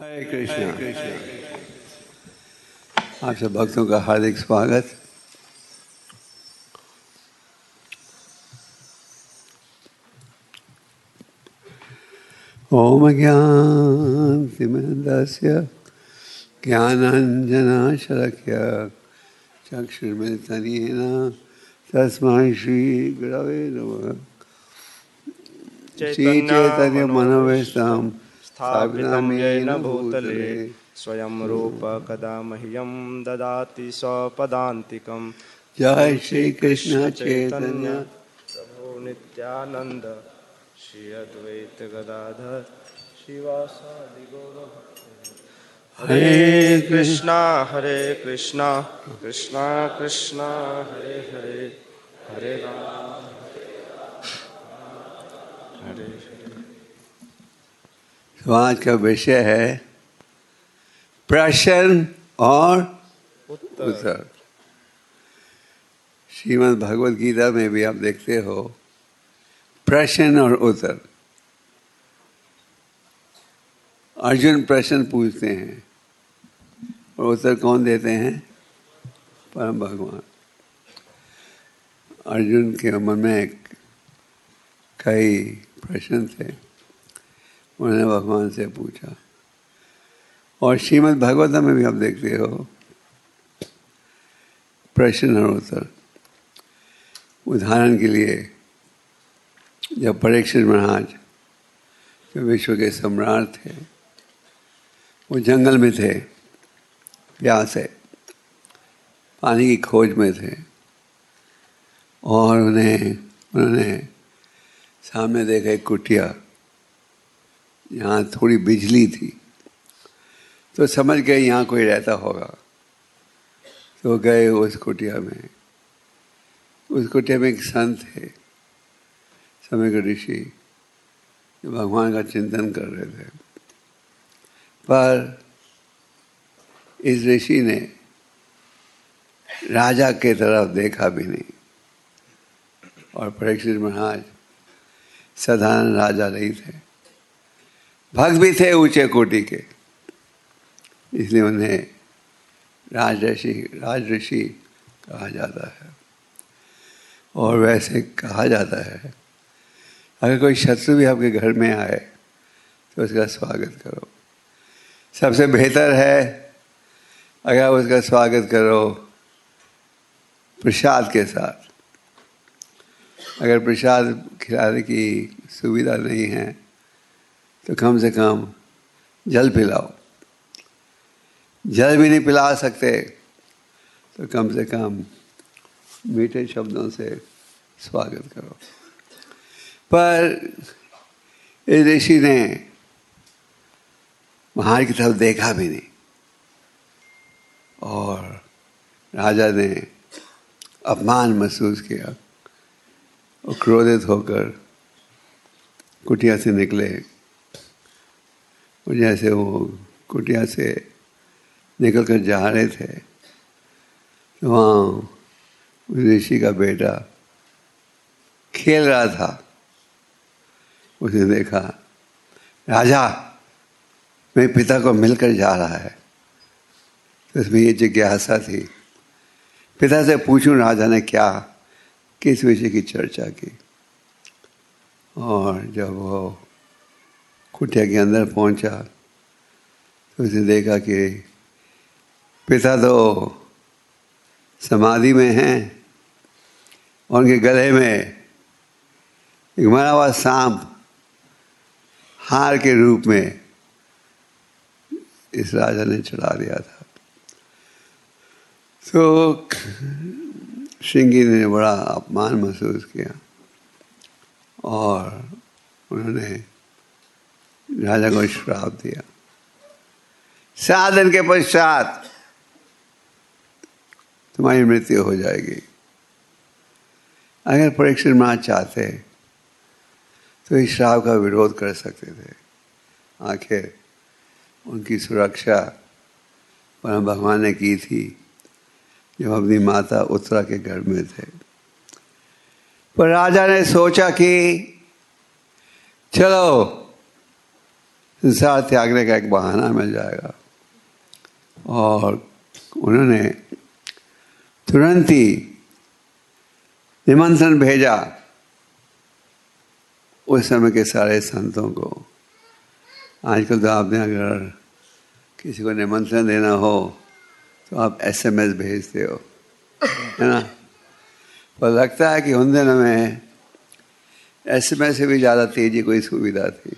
हरे कृष्णा आप सब भक्तों का हार्दिक स्वागत। ओम ज्ञान तिमन्दस्य ज्ञानाञ्जनाशलक्य चक्षुर्मिलितनेन तस्मै श्रीगुरवे नमः। श्रीचैतन्यमनोवेष्टां स्थापितं येन भूतले स्वयं रूप कदा मह्यं ददाति स्वपदान्तिकं जय श्री कृष्ण चैतन्य प्रभो नित्यानन्द। श्री अद्वैत गदाधर शिवासादि हरे कृष्णा हरे कृष्णा। कृष्णा कृष्णा हरे हरे। हरे राम। हरे तो आज का विषय है प्रश्न और उत्तर। श्रीमद् भगवत गीता में भी आप देखते हो प्रश्न और उत्तर। अर्जुन प्रश्न पूछते हैं और उत्तर कौन देते हैं? परम भगवान। अर्जुन के मन में कई प्रश्न थे। उन्होंने भगवान से पूछा। और श्रीमद् भागवतम में भी आप देखते हो। प्रश्न और उत्तर। उदाहरण के लिए, जब परीक्षित महाराज, जो विश्व के सम्राट थे, वो जंगल में थे, प्यास है, पानी की खोज में थे, और उन्हें, उन्होंने सामने देखा एक कुटिया। यहाँ थोड़ी बिजली थी। तो समझ गए यहाँ कोई रहता होगा। तो गए उस कुटिया में। उस कुटिया में एक संत थे समय के ऋषि भगवान का चिंतन कर रहे थे। पर इस ऋषि ने राजा के तरफ़ देखा भी नहीं। और परीक्षित महाराज, साधारण राजा नहीं थे। भक्त भी थे ऊँचे कोटि के। इसलिए उन्हें राजऋषि राजऋषि कहा जाता है। और वैसे कहा जाता है, अगर कोई शत्रु भी आपके घर में आए तो उसका स्वागत करो। सबसे बेहतर है, अगर आप उसका स्वागत करो प्रसाद के साथ। अगर प्रसाद खिलाने की सुविधा नहीं है तो कम से कम जल पिलाओ। जल भी नहीं पिला सकते तो कम से कम मीठे शब्दों से स्वागत करो। पर ऋषि ने वहाँ की तरफ़ देखा भी नहीं। और राजा ने अपमान महसूस किया और क्रोधित होकर कुटिया से निकले। जैसे वो कुटिया से निकल कर जा रहे थे तो वहाँ ऋषि का बेटा खेल रहा था। उसने देखा, राजा, मेरे पिता को मिलकर जा रहा है। तो उसमें ये जिज्ञासा थी। पिता से पूछूँ, राजा ने क्या, किस विषय की चर्चा की? और जब वो कुटिया के अंदर पहुँचा। तो उसने देखा कि पिता तो समाधि में हैं और उनके गले में एक मरा हुआ सांप हार के रूप में इस राजा ने चढ़ा दिया था। तो श्रृंगी ने बड़ा अपमान महसूस किया और उन्होंने राजा को श्राप दिया। सात दिन के पश्चात तुम्हारी मृत्यु हो जाएगी। अगर परीक्षित महाराज चाहते तो इस श्राप का विरोध कर सकते थे। आखिर उनकी सुरक्षा परम भगवान ने की थी, जब अपनी माता उत्तरा के घर में थे। पर राजा ने सोचा कि, चलो संसार त्यागने का एक बहाना मिल जाएगा। और उन्होंने तुरंत ही निमंत्रण भेजा उस समय के सारे संतों को। आजकल तो आपने अगर किसी को निमंत्रण देना हो तो आप एसएमएस भेजते हो, है ना? पर लगता है कि उन दिनों में एसएमएस से भी ज़्यादा तेज़ी कोई सुविधा थी।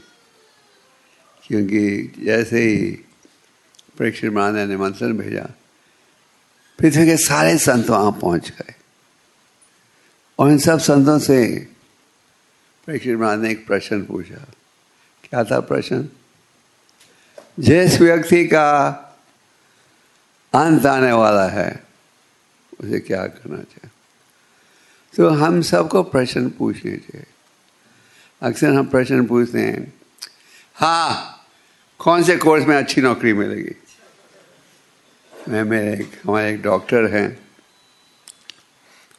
क्योंकि जैसे ही परीक्षित महाराज ने निमंत्रण भेजा, पृथ्वी के सारे संत वहाँ पहुँच गए। और इन सब संतों से परीक्षित महाराज ने एक प्रश्न पूछा। क्या था प्रश्न? जिस व्यक्ति का अंत आने वाला है, उसे क्या करना चाहिए? तो हम सबको प्रश्न पूछने चाहिए। अक्सर हम प्रश्न पूछते हैं हाँ कौन से कोर्स में अच्छी नौकरी मिलेगी? मैं, मेरे एक, हमारे एक डॉक्टर हैं।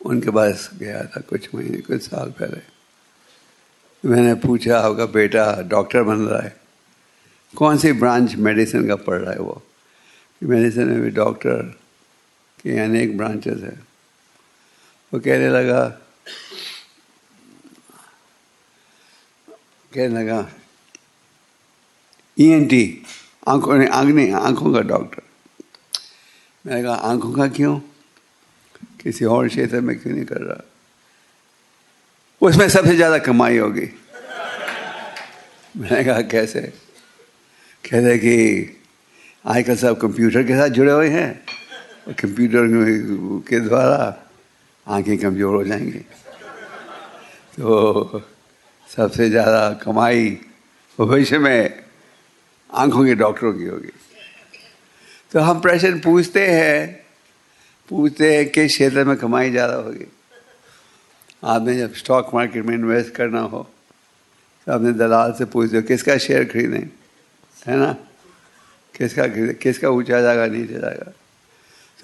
उनके पास गया था कुछ महीने, कुछ साल पहले। मैंने पूछा, आपका बेटा डॉक्टर बन रहा है? कौन सी ब्रांच मेडिसिन का पढ़ रहा है वो? मेडिसिन में भी डॉक्टर के अनेक ब्रांचेस हैं। वो कहने लगा कहने लगा ई एन टी आँखों ने आँख नहीं, आँखों का डॉक्टर मैंने कहा, आँखों का क्यों? किसी और क्षेत्र में क्यों नहीं कर रहा? उसमें सबसे ज़्यादा कमाई होगी। मैंने कहा, कैसे? कहते कि आजकल सब कंप्यूटर के साथ जुड़े हुए हैं। कंप्यूटर के द्वारा आँखें कमज़ोर हो जाएँगी। तो सबसे ज़्यादा कमाई भविष्य में आँखों के डॉक्टरों की होगी। तो हम प्रश्न पूछते हैं पूछते हैं किस क्षेत्र में कमाई ज़्यादा होगी। आपने जब स्टॉक मार्केट में इन्वेस्ट करना हो तो आपने दलाल से पूछ दो किसका शेयर खरीदें? है ना? किसका खरीदें, किसका ऊँचा जाएगा, नीचे जाएगा?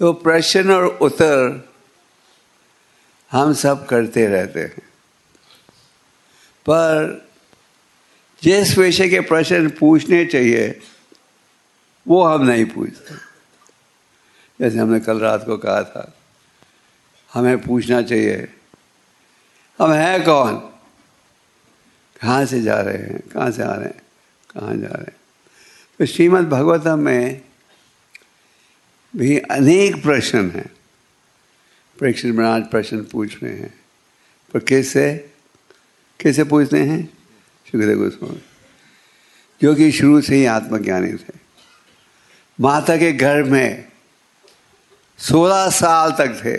तो प्रश्न और उत्तर हम सब करते रहते हैं। पर जिस विषय के प्रश्न पूछने चाहिए, वो हम नहीं पूछते जैसे हमने कल रात को कहा था, हमें पूछना चाहिए, हम हैं कौन? कहाँ से जा रहे हैं? कहाँ से आ रहे हैं? कहाँ जा रहे हैं? तो श्रीमद् भगवतम में भी अनेक प्रश्न हैं। परीक्षित महाराज प्रश्न पूछ रहे हैं। पर कैसे कैसे पूछते हैं? सुखदेव गोस्वामी। जो कि शुरू से ही आत्मज्ञानी थे। माता के घर में सोलह साल तक थे।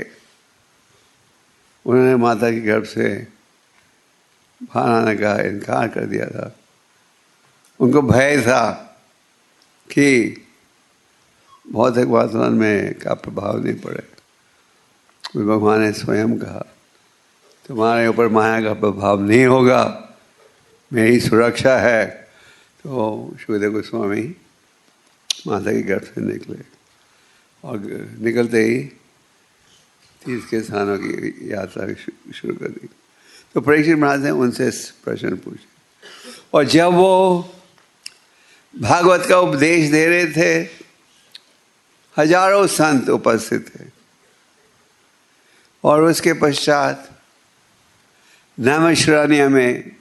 उन्होंने माता के गर्भ से बाहर आने का इनकार कर दिया था। उनको भय था कि भौतिक वातावरण में का प्रभाव नहीं पड़े। भगवान ने स्वयं कहा, तुम्हारे ऊपर माया का प्रभाव नहीं होगा। मेरी सुरक्षा है। तो सुखदेव गोस्वामी माता के गर्भ से निकले। और निकलते ही तीर्थ के स्थानों की यात्रा शुरू कर दी। तो परीक्षित महाराज ने उनसे प्रश्न पूछे। और जब वो भागवत का उपदेश दे रहे थे, हज़ारों संत उपस्थित थे। और उसके पश्चात नमश्रानिया में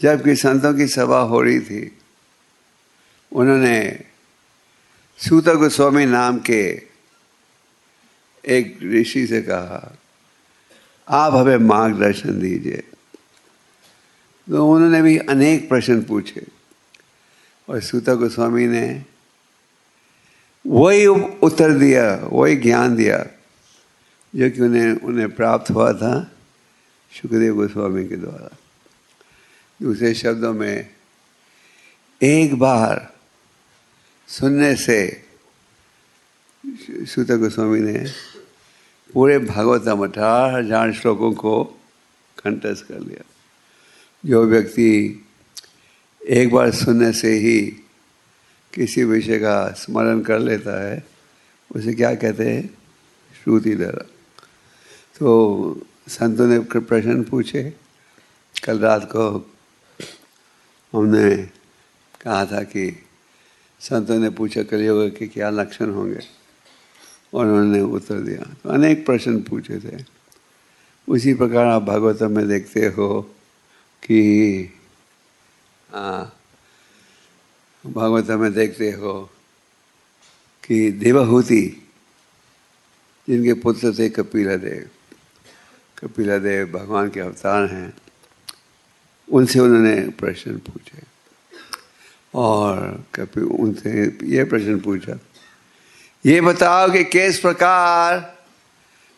जबकि संतों की सभा हो रही थी, उन्होंने सूत गोस्वामी नाम के एक ऋषि से कहा, आप हमें मार्गदर्शन दीजिए। तो उन्होंने भी अनेक प्रश्न पूछे और सूता गोस्वामी ने वही उत्तर दिया, वही ज्ञान दिया, जो कि उन्हें उन्हें प्राप्त हुआ था सुखदेव गोस्वामी के द्वारा। दूसरे शब्दों में, एक बार सुनने से सूत गोस्वामी ने पूरे भागवतम अठारह हज़ार श्लोकों को कंठस्थ कर लिया। जो व्यक्ति एक बार सुनने से ही किसी विषय का स्मरण कर लेता है, उसे क्या कहते हैं? श्रुति द्वारा। तो संतों ने प्रश्न पूछे, कल रात को हमने कहा था कि संतों ने पूछा कलियुग के क्या लक्षण होंगे? और उन्होंने उत्तर दिया। तो अनेक प्रश्न पूछे थे। उसी प्रकार आप भागवतम में देखते हो कि हाँ भागवतम में देखते हो कि देवहूति, जिनके पुत्र थे कपिला देव कपिला देव भगवान के अवतार हैं। उनसे उन्होंने प्रश्न पूछे। और कभी उनसे ये प्रश्न पूछा, ये बताओ कि किस प्रकार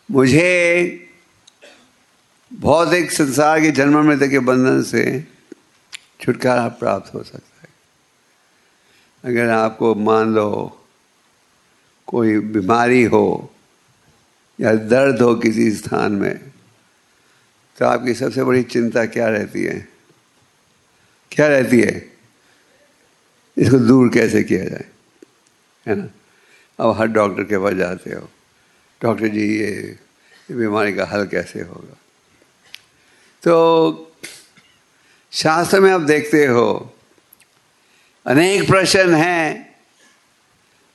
मुझे भौतिक संसार के जन्म मृत्यु के बंधन से छुटकारा प्राप्त हो सकता है? अगर आपको मान लो कोई बीमारी हो या दर्द हो किसी स्थान में तो आपकी सबसे बड़ी चिंता क्या रहती है? क्या रहती है? इसको दूर कैसे किया जाए? है ना? अब हर डॉक्टर के पास जाते हो। डॉक्टर जी, ये बीमारी का हल कैसे होगा? तो शास्त्र में आप देखते हो, अनेक प्रश्न हैं।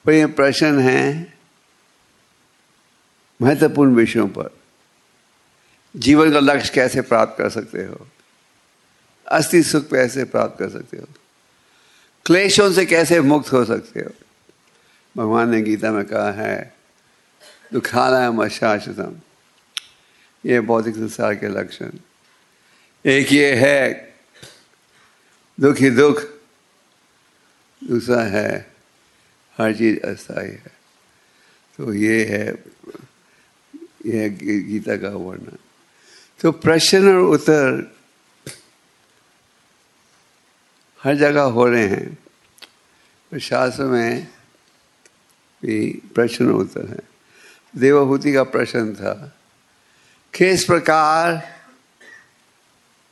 पर ये प्रश्न हैं महत्वपूर्ण विषयों पर। जीवन का लक्ष्य कैसे प्राप्त कर सकते हो? अस्थि सुख कैसे प्राप्त कर सकते हो। क्लेशों से कैसे मुक्त हो सकते हो? भगवान ने गीता में कहा है, दुखालयम अशाश्वतम। ये भौतिक संसार के लक्षण। एक ये है, दुख ही दुख। दूसरा है, हर चीज़ अस्थाई है। तो ये है यह गीता का वर्णन। तो प्रश्न और उत्तर हर जगह हो रहे हैं तो शास्त्र में भी प्रश्न उत्तर है। देवभूति का प्रश्न था, किस प्रकार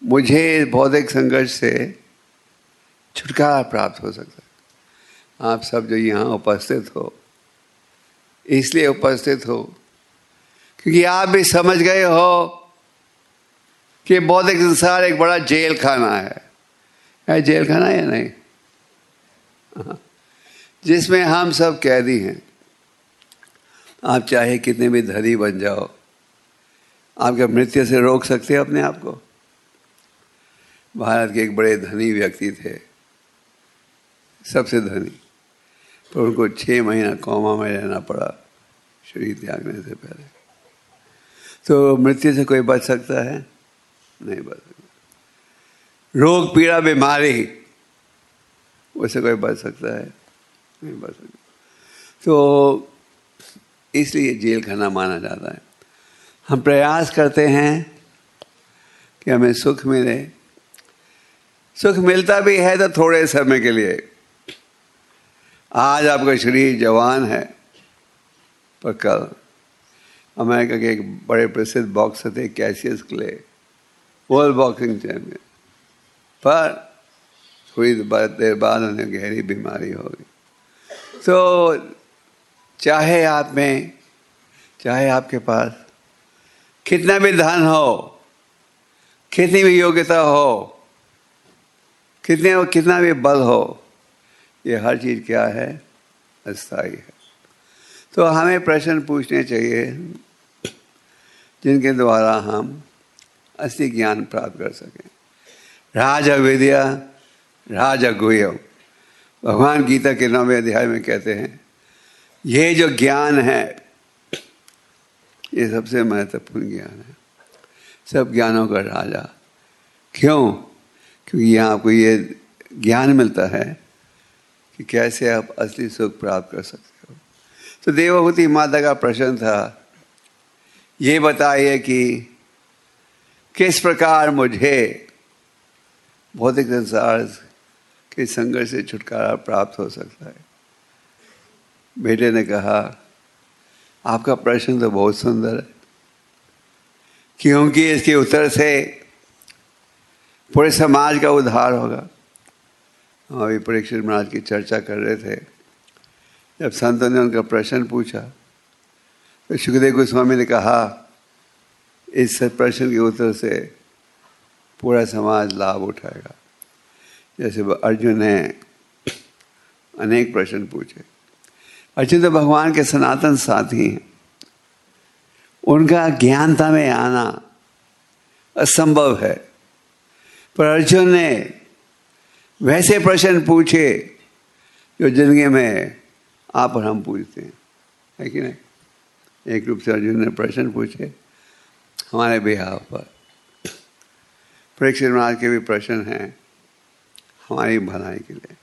मुझे बौद्धिक संघर्ष से छुटकारा प्राप्त हो सकता है? आप सब जो यहाँ उपस्थित हो, इसलिए उपस्थित हो, क्योंकि आप भी समझ गए हो कि बौद्धिक संसार एक बड़ा जेल खाना है। है जेल खाना या नहीं? हाँ। जिसमें हम सब कैदी हैं। आप चाहे कितने भी धनी बन जाओ आपके मृत्यु से रोक सकते हैं अपने आप को। भारत के एक बड़े धनी व्यक्ति थे। सबसे धनी। पर उनको छः महीना कौमा में रहना पड़ा शरीर त्यागने से पहले। तो मृत्यु से कोई बच सकता है? नहीं बच सकता। रोग, पीड़ा, बीमारी। उससे कोई बच सकता है? नहीं बच सकता। तो इसलिए जेल खाना माना जाता है। हम प्रयास करते हैं कि हमें सुख मिले। सुख मिलता भी है तो थोड़े समय के लिए। आज आपका शरीर जवान है, पर कल अमेरिका के एक बड़े प्रसिद्ध बॉक्सर थे, Cassius Clay, world boxing champion. पर थोड़ी देर बाद उन्हें गहरी बीमारी हो गई। तो चाहे आप में, चाहे आपके पास कितना भी धन हो, कितनी भी योग्यता हो, कितने कितना भी बल हो, ये हर चीज़ क्या है? अस्थाई है। तो हमें प्रश्न पूछने चाहिए, जिनके द्वारा हम असली ज्ञान प्राप्त कर सकें। राज विद्या, राज गुह्यम भगवान गीता के नौवें अध्याय में कहते हैं, ये जो ज्ञान है, ये सबसे महत्वपूर्ण ज्ञान है। सब ज्ञानों का राजा। क्यों? क्योंकि यहाँ आपको ये ज्ञान मिलता है कि कैसे आप असली सुख प्राप्त कर सकते हो। तो देवभूति माता का प्रश्न था, ये बताइए कि किस प्रकार मुझे भौतिक संसार के संघर्ष से छुटकारा प्राप्त हो सकता है। बेटे ने कहा, आपका प्रश्न तो बहुत सुंदर है। क्योंकि इसके उत्तर से पूरे समाज का उद्धार होगा। हम अभी परीक्षित महाराज की चर्चा कर रहे थे। जब संतों ने उनका प्रश्न पूछा तो सुखदेव गोस्वामी ने कहा, इस प्रश्न के उत्तर से पूरा समाज लाभ उठाएगा। जैसे अर्जुन ने अनेक प्रश्न पूछे। अर्जुन तो भगवान के सनातन साथी हैं। उनका ज्ञानता में आना असंभव है। पर अर्जुन ने वैसे प्रश्न पूछे जो ज़िंदगी में आप और हम पूछते हैं। है कि नहीं? एक रूप से अर्जुन ने प्रश्न पूछे हमारे बिहार पर। परीक्षित महाराज के भी प्रश्न हैं, हमारी भलाई के लिए।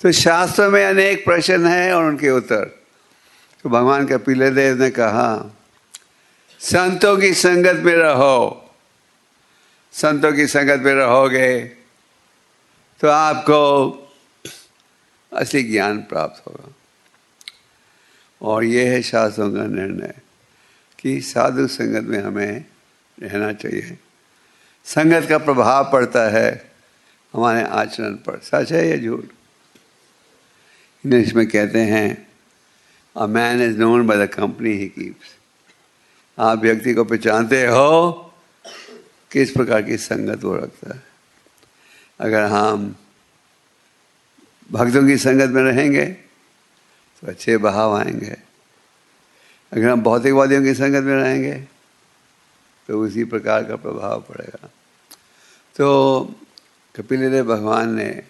तो शास्त्रों में अनेक प्रश्न हैं और उनके उत्तर। तो भगवान कपिल देव ने कहा, संतों की संगत में रहो। संतों की संगत में रहोगे तो आपको असली ज्ञान प्राप्त होगा। और यह है शास्त्रों का निर्णय कि साधु संगत में हमें रहना चाहिए। संगत का प्रभाव पड़ता है हमारे आचरण पर। सच है या झूठ? इंग्लिश में कहते हैं a man is known by the company he keeps आप व्यक्ति को पहचानते हो किस प्रकार की संगत वो रखता है। अगर हम भक्तों की संगत में रहेंगे तो अच्छे बहाव आएँगे। अगर हम भौतिकवादियों की संगत में रहेंगे तो उसी प्रकार का प्रभाव पड़ेगा। तो कपिल देव भगवान ने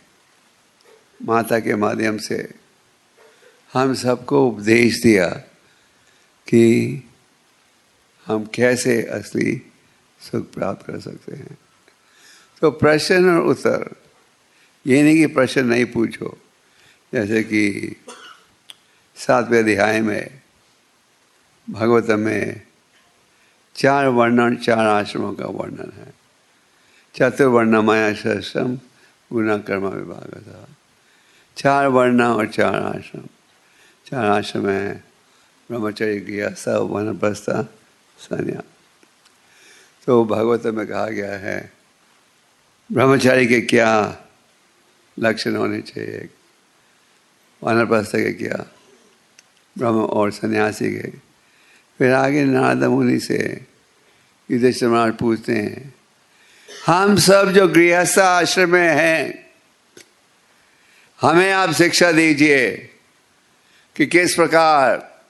माता के माध्यम से हम सबको उपदेश दिया कि हम कैसे असली सुख प्राप्त कर सकते हैं। तो प्रश्न और उत्तर, ये नहीं कि प्रश्न नहीं पूछो, जैसे कि सातवें अध्याय में, भगवत में चार वर्णन चार आश्रमों का वर्णन है। चतुर्वर्ण माया शस्त्रम गुना कर्म विभाग था चार वर्ण और चार आश्रम चार आश्रम है ब्रह्मचर्य किया सब वनप्रस्था सन्या तो भगवत में कहा गया है, ब्रह्मचारी के क्या लक्षण होने चाहिए? वानप्रस्थ के क्या? ब्रह्म और सन्यासी के। फिर आगे नारद मुनि से महाराज पूछते हैं हम सब जो गृहस्थ आश्रम में हैं, हमें आप शिक्षा दीजिए कि किस प्रकार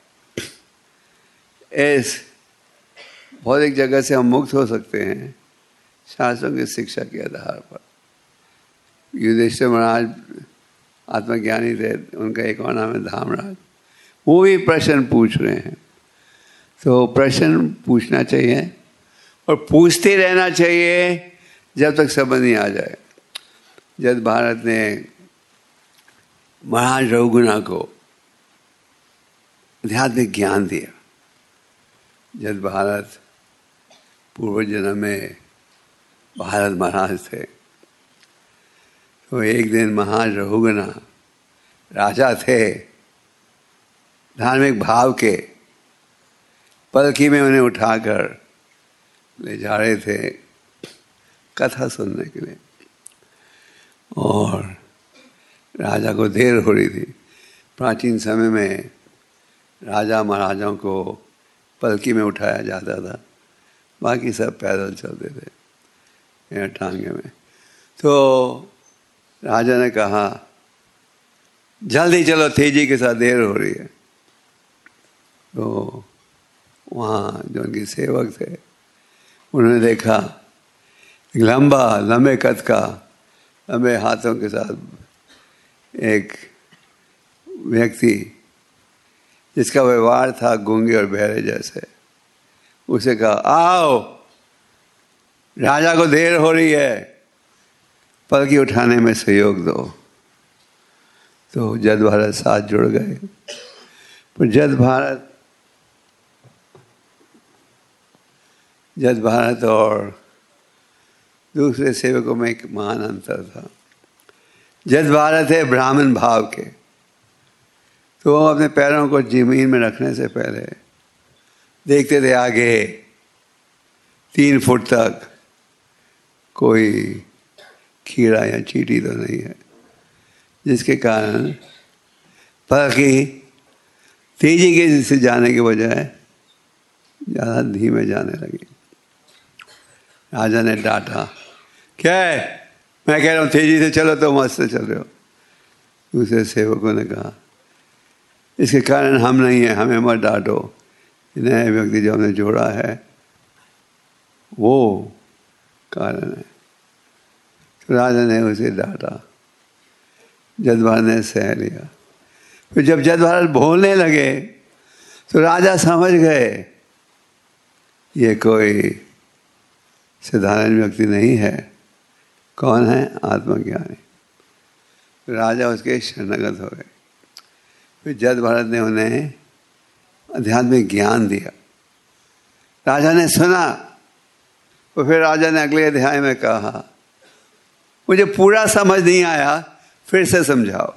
इस भौतिक जगत से हम मुक्त हो सकते हैं, शास्त्रों की शिक्षा के आधार पर। युधिष्ठिर महाराज आत्मज्ञानी थे, उनका एक और नाम है धामराज। वो भी प्रश्न पूछ रहे हैं। तो प्रश्न पूछना चाहिए और पूछते रहना चाहिए जब तक समझ नहीं आ जाए। जब भारत ने महाराज रघुगुना को आध्यात्मिक ज्ञान दिया, जब भारत पूर्व जन्म में भारत महाराज थे तो एक दिन महाराज रघुगुना राजा थे, धार्मिक भाव के पलकी में उन्हें उठाकर ले जा रहे थे। कथा सुनने के लिए। और राजा को देर हो रही थी। प्राचीन समय में राजा महाराजाओं को पलकी में उठाया जाता था। बाकी सब पैदल चलते थे टांगे में। तो राजा ने कहा, जल्दी चलो, तेज़ी के साथ देर हो रही है। तो वहाँ जो उनके सेवक थे, उन्होंने देखा एक लंबा, लंबे कद का, लंबे हाथों के साथ एक व्यक्ति जिसका व्यवहार था गूँगे और बहरे जैसे, उसे कहा, आओ, राजा को देर हो रही है, पलकी उठाने में सहयोग दो। तो जद भारत साथ जुड़ गए। पर जद भारत जद भारत और दूसरे सेवकों में एक महान अंतर था। जद भारत है ब्राह्मण भाव के तो वो अपने पैरों को ज़मीन में रखने से पहले देखते थे आगे तीन फुट तक कोई कीड़ा या चीटी तो नहीं है, जिसके कारण पलकी तेज़ी के से जाने के बजाय ज़्यादा धीमे जाने लगी। राजा ने डांटा। क्या है? मैं कह रहा हूँ, तेज़ी से चलो तो मस्त चल रहे हो। दूसरे सेवकों ने कहा, इसके कारण हम नहीं हैं, हमें मत डांटो। नए व्यक्ति जो हमने जोड़ा है, वो कारण है। तो राजा ने उसे डांटा। जदवार ने सह लिया। फिर जब जदवार बोलने लगे तो राजा समझ गए, ये कोई साधारण व्यक्ति नहीं है, कौन है? आत्मज्ञानी। राजा उसके शरणगत हो गए। फिर जद भारत ने उन्हें आध्यात्मिक ज्ञान दिया। राजा ने सुना और फिर राजा ने अगले अध्याय में कहा, मुझे पूरा समझ नहीं आया, फिर से समझाओ।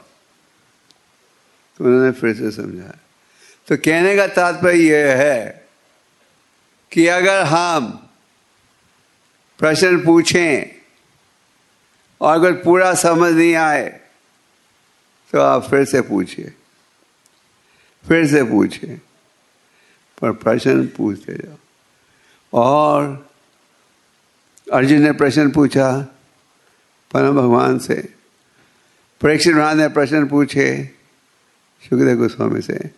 तो उन्होंने फिर से समझाया। तो कहने का तात्पर्य यह है कि अगर हम प्रश्न पूछें। और अगर पूरा समझ नहीं आए तो आप फिर से पूछिए। फिर से पूछिए। पर प्रश्न पूछते जाओ। और अर्जुन ने प्रश्न पूछा, परम भगवान से। परीक्षित महाराज ने प्रश्न पूछे, सुखदेव गोस्वामी से।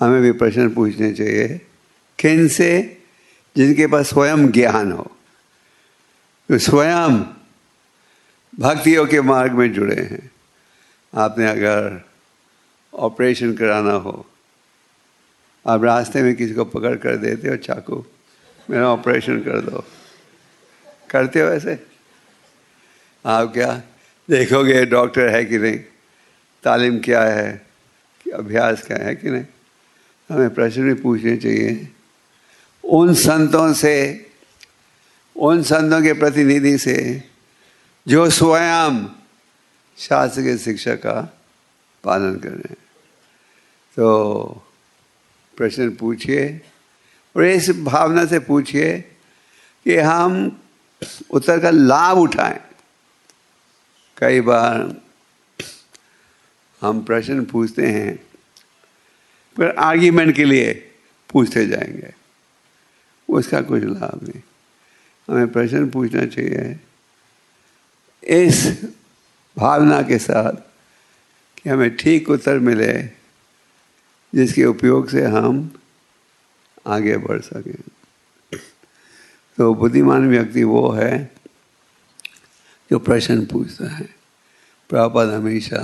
हमें भी प्रश्न पूछने चाहिए। किन से? जिनके पास स्वयं ज्ञान हो। तो स्वयं भक्तियों के मार्ग में जुड़े हैं। आपने अगर ऑपरेशन कराना हो, आप रास्ते में किसी को पकड़ कर देते हो, चाकू, मेरा ऑपरेशन कर दो। करते हो ऐसे? आप क्या देखोगे डॉक्टर है कि नहीं? तालीम क्या है? कि अभ्यास क्या है कि नहीं? हमें प्रश्न भी पूछने चाहिए। उन संतों से उन संतों के प्रतिनिधि से, जो स्वयं शास्त्र की शिक्षा का पालन कर तो प्रश्न पूछिए और इस भावना से पूछिए कि हम उत्तर का लाभ उठाएँ। कई बार हम प्रश्न पूछते हैं, पर आर्ग्यूमेंट के लिए पूछते जाएँगे। उसका कुछ लाभ नहीं। हमें प्रश्न पूछना चाहिए। इस भावना के साथ कि हमें ठीक उत्तर मिले, जिसके उपयोग से हम आगे बढ़ सकें। तो बुद्धिमान व्यक्ति वो है जो प्रश्न पूछता है। प्रभुपद हमेशा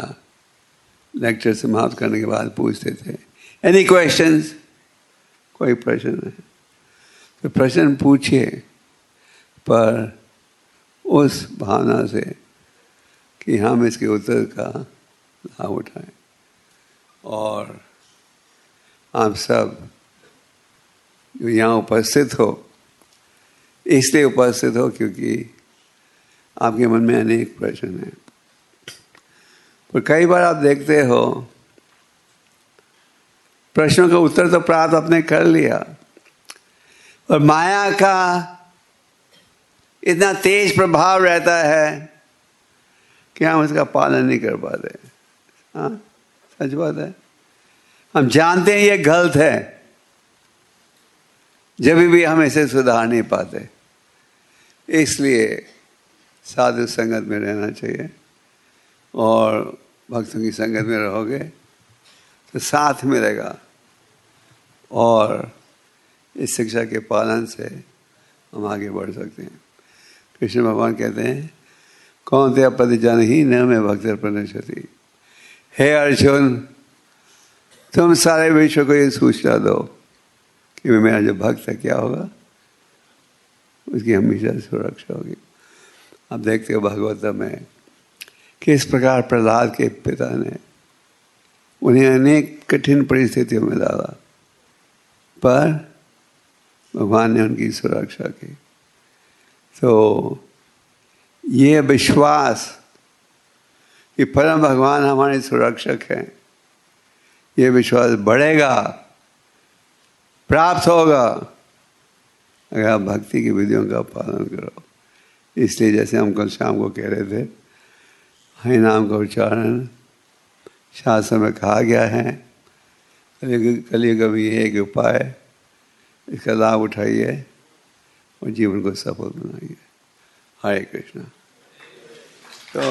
लेक्चर समाप्त करने के बाद पूछते थे एनी क्वेश्चंस कोई प्रश्न है तो प्रश्न पूछिए। पर उस भावना से कि हम इसके उत्तर का लाभ उठाएँ। और आप सब जो यहाँ उपस्थित हो, इसलिए उपस्थित हो क्योंकि आपके मन में अनेक प्रश्न हैं। पर कई बार आप देखते हो, प्रश्नों का उत्तर तो प्राप्त आपने कर लिया, और माया का इतना तेज प्रभाव रहता है कि हम उसका पालन नहीं कर पाते। हाँ सच बात है। हम जानते हैं ये गलत है। जब भी हम इसे सुधार नहीं पाते, इसलिए साधु संगत में रहना चाहिए और भक्तों की संगत में रहोगे तो साथ मिलेगा और इस शिक्षा के पालन से हम आगे बढ़ सकते हैं। कृष्ण भगवान कहते हैं, कौन ते पद जान ही न मैं भक्त प्रणशति हे अर्जुन, तुम सारे विश्व को ये सूचना दो कि मेरा जो भक्त है क्या होगा? उसकी हमेशा सुरक्षा होगी। आप देखते हो भागवत में किस प्रकार प्रहलाद के पिता ने उन्हें अनेक कठिन परिस्थितियों में डाला, पर भगवान ने उनकी सुरक्षा की। तो ये विश्वास कि परम भगवान हमारे सुरक्षक हैं, ये विश्वास बढ़ेगा, प्राप्त होगा। अगर आप भक्ति की विधियों का पालन करो। इसलिए जैसे हम कल शाम को कह रहे थे, हरि नाम का उच्चारण शास्त्र में कहा गया है। कलियुग भी एक उपाय, इसका लाभ उठाइए। और जीवन को सफल बनाइए। हरे कृष्णा। तो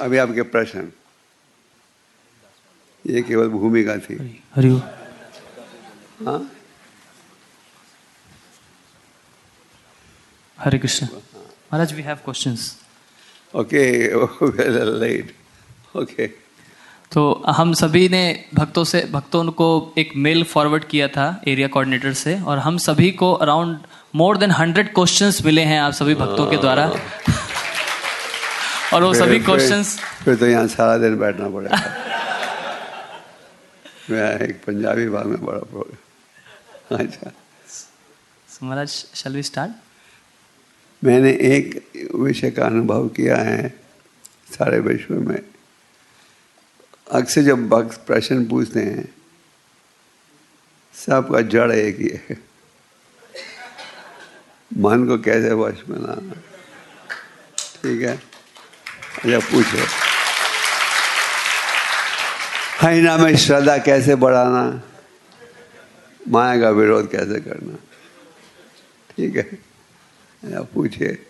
अभी आपके प्रश्न। ये केवल भूमिका थी। हरि हाँ? Hare Krishna. Maharaj we have questions okay let okay तो हम सभी ने भक्तों से भक्तों को एक मेल फॉरवर्ड किया था एरिया कोऑर्डिनेटर से और हम सभी को around more than hundred questions मिले हैं आप सभी भक्तों के द्वारा। और वो सभी क्वेश्चंस फिर- तो यहाँ सारा दिन बैठना पड़ेगा। मैं एक पंजाबी भाग में बड़ा प्रॉब्लम अच्छा। महाराज शैल वी स्टार्ट मैंने एक विषय का अनुभव किया है सारे विश्व में। अक्सर जब भक्त प्रश्न पूछते हैं, सबका जड़ एक ही है। मन को कैसे वश में लाना ठीक है? अच्छा पूछो। हरिना में श्रद्धा कैसे बढ़ाना? माया का विरोध कैसे करना? ठीक है? अच्छा पूछिए।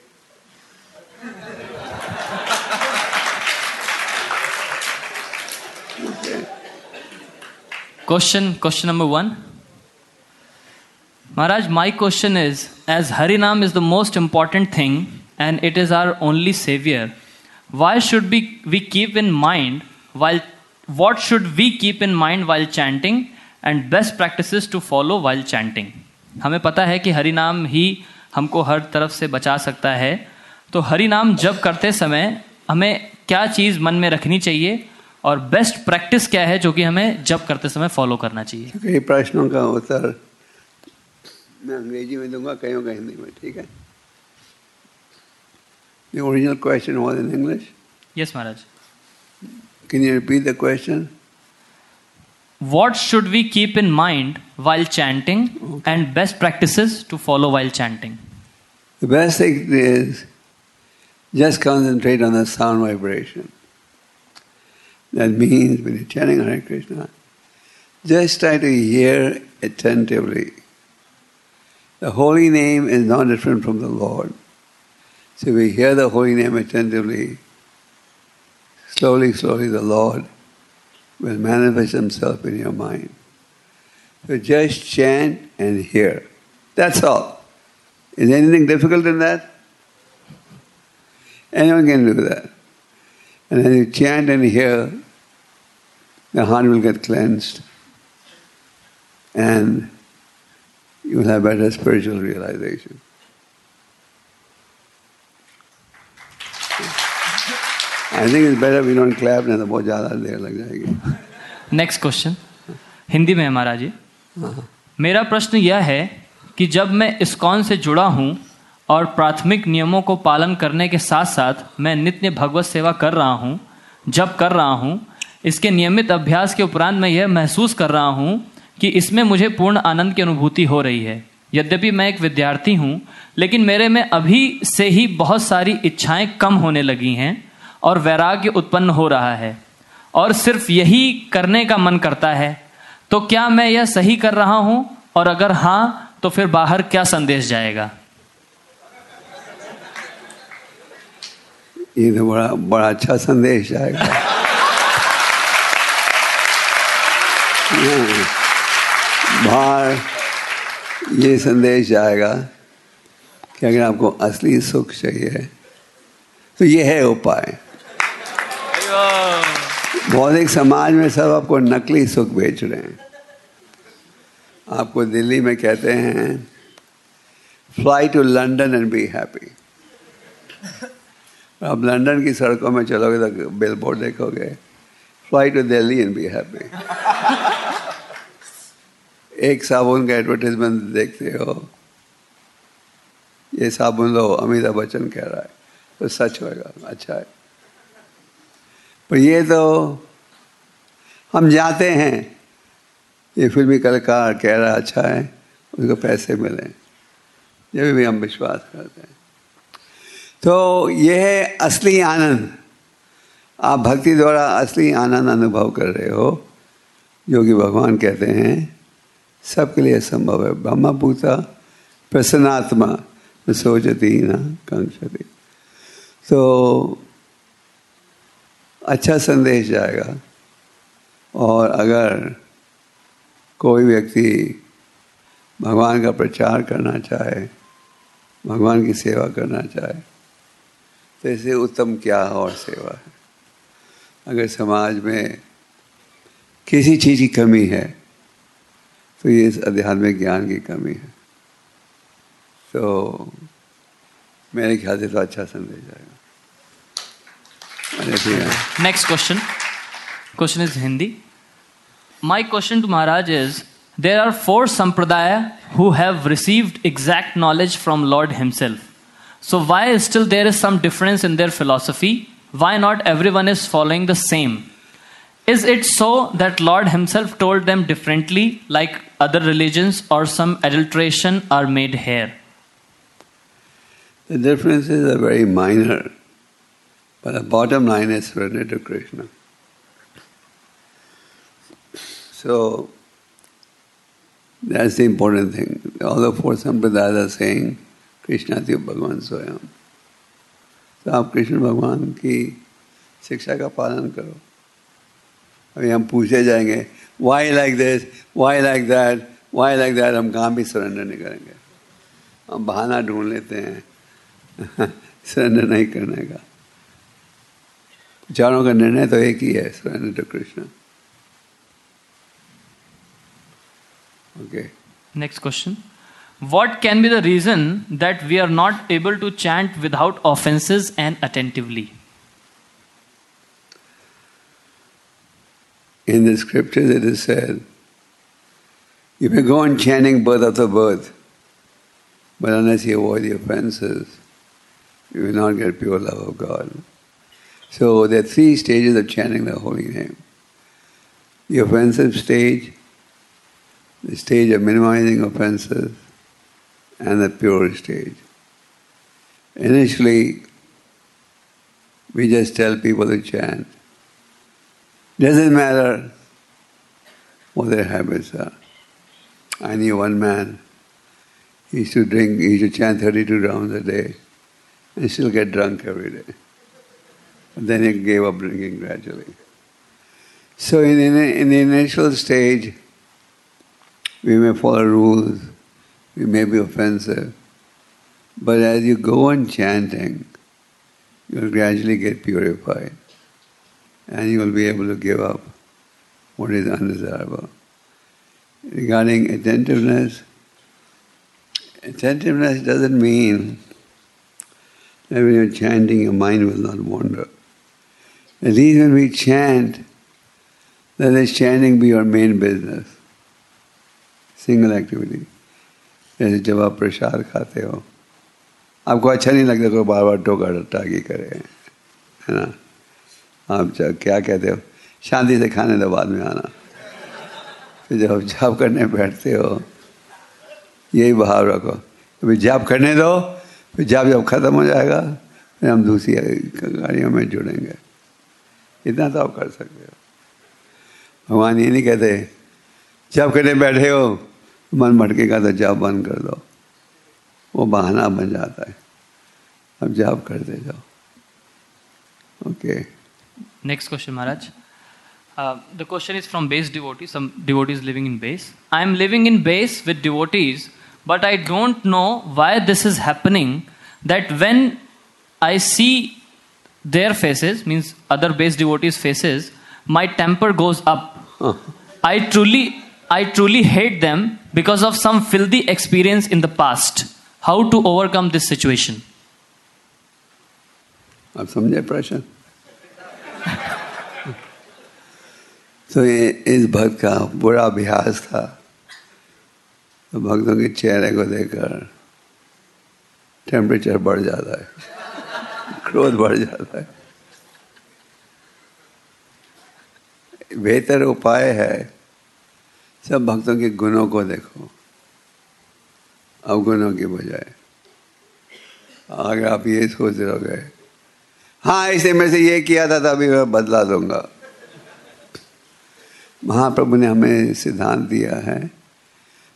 Question question number one Maharaj my question is as Harinam is the most important thing and it is our only saviour why should be we keep in mind while what should we keep in mind while chanting and best practice to follow while chanting हमें पता है कि हरिनाम ही हमको हर तरफ़ से बचा सकता है। तो हरिनाम जब करते समय हमें क्या चीज़ मन में रखनी चाहिए? और बेस्ट प्रैक्टिस क्या है जो कि हमें जप करते समय फॉलो करना चाहिए कई प्रश्नों का उत्तर मैं अंग्रेज़ी में दूँगा कहीं का हिंदी में ठीक है The original question was in English. Yes Maharaj Can you repeat the question? What should we keep in mind while chanting okay. and best practices to follow while chanting? The best thing is just concentrate on the sound vibration. That means when you're chanting Hare Krishna, just try to hear attentively. The holy name is not different from the Lord. So we hear the holy name attentively, slowly, slowly the Lord will manifest himself in your mind. So just chant and hear. That's all. Is anything difficult in that? Anyone can do that. And as you chant and hear, the heart will get cleansed and you will have better spiritual realization. I think it's better we don't clap नहीं तो बहुत ज़्यादा देर लग जाएगी next question Hindi में है महाराज जी मेरा प्रश्न यह है कि जब मैं इस्कॉन से जुड़ा हूँ और प्राथमिक नियमों को पालन करने के साथ साथ मैं नित्य भगवत सेवा कर रहा हूँ जब कर रहा हूँ। इसके नियमित अभ्यास के उपरांत मैं यह महसूस कर रहा हूँ कि इसमें मुझे पूर्ण आनंद की अनुभूति हो रही है। यद्यपि मैं एक विद्यार्थी हूँ, लेकिन मेरे में अभी से ही बहुत सारी इच्छाएँ कम होने लगी हैं और वैराग्य उत्पन्न हो रहा है और सिर्फ़ यही करने का मन करता है। तो क्या मैं यह सही कर रहा हूँ? और अगर हाँ तो फिर बाहर क्या संदेश जाएगा? ये तो बड़ा बड़ा अच्छा संदेश आएगा बाहर ये संदेश आएगा कि अगर आपको असली सुख चाहिए तो ये है उपाय। बौद्धिक समाज में सब आपको नकली सुख बेच रहे हैं। आपको दिल्ली में कहते हैं fly to London and be happy आप लंदन की सड़कों में चलोगे तो बिल बोर्ड देखोगे। Flight to Delhi and be happy एक साबुन का एडवर्टीजमेंट देखते हो। ये साबुन लो अमिताभ बच्चन कह रहा है। तो सच होएगा अच्छा है। पर ये तो हम जाते हैं। ये फिल्मी कलाकार कह रहा है अच्छा है उसको पैसे मिले। ये भी हम विश्वास करते हैं। तो ये है असली आनंद। आप भक्ति द्वारा असली आनंद अनुभव कर रहे हो। कि भगवान कहते हैं, सबके लिए संभव है। ब्रह्म भूता प्रसन्नात्मा सोचती न कंक्षति। तो अच्छा संदेश जाएगा। और अगर कोई व्यक्ति भगवान का प्रचार करना चाहे, भगवान की सेवा करना चाहे तो इसे उत्तम क्या है और सेवा है? अगर समाज में किसी चीज़ की कमी है तो ये इस आध्यात्मिक ज्ञान की कमी है। तो मेरे ख्याल से तो अच्छा संदेश आएगा। Next question question is Hindi my question to Maharaj is there are four sampradaya who have received exact knowledge from lord himself So why still there is some difference in their philosophy? Why not everyone is following the same? Is it so that Lord Himself told them differently, like other religions, or some adulteration are made here? The differences are very minor, but the bottom line is surrender to Krishna. So that's the important thing. All the four sampradayas are saying Tiu Bhagavan Swayam. तो आप कृष्ण भगवान की शिक्षा का पालन करो। अभी हम पूछे जाएँगे why like this why like that why like that हम कहाँ भी सरेंडर नहीं करेंगे। हम बहाना ढूंढ लेते हैं। सरेंडर नहीं करने का। चारों का निर्णय तो एक ही है surrender to Krishna okay next question. What can be the reason that we are not able to chant without offenses and attentively? In the scriptures it is said, if you may go on chanting birth after birth, but unless you avoid the offenses, you will not get pure love of God. So there are three stages of chanting the holy name. The offensive stage, the stage of minimizing offenses, and the pure stage. Initially, we just tell people to chant. Doesn't matter what their habits are. I knew one man, he used to drink, he used to chant 32 rounds a day and still get drunk every day. And then he gave up drinking gradually. So in, in, in the initial stage, we may follow rules, we may be offensive, but as you go on chanting, you'll gradually get purified and you will be able to give up what is undesirable. Regarding attentiveness, attentiveness doesn't mean that when you're chanting, your mind will not wander. At least when we chant, let this chanting be your main business. Single activity. जैसे जब आप प्रसाद खाते हो, आपको अच्छा नहीं लगता कोई बार बार टोका टाकी करे, है ना? आप चा- क्या कहते हो? शांति से खाने दो बाद में आना। फिर जब आप जाप करने बैठते हो, यही भाव रखो। अभी जाप करने दो, फिर जाप जब खत्म हो जाएगा, फिर हम दूसरी गाड़ियों में जुड़ेंगे। इतना तो आप कर सकते हो। भगवान ये नहीं कहते, जाप करने बैठे हो मन भटकेगा तो जाप बंद कर दो। वो बहाना बन जाता है। अब जाप करते जाओ। Okay. Next question Maharaj the question is from base devotee some devotee is living in base I am living in base with devotees but I don't know why this is happening that when I see their faces means other base devotees faces my temper goes up I truly I truly hate them because of some filthy experience in the past how to overcome this situation आप समझे प्रश्न तो ये, इस भक्त का बुरा अभ्यास था। तो भक्तों के चेहरे को देखकर टेम्परेचर बढ़ जाता है। क्रोध बढ़ जाता है। बेहतर उपाय है सब भक्तों के गुणों को देखो, अवगुणों के बजाय। अगर आप ये सोच रहोगे हाँ इसे में से ये किया था, तभी मैं बदला दूँगा। महाप्रभु ने हमें सिद्धांत दिया है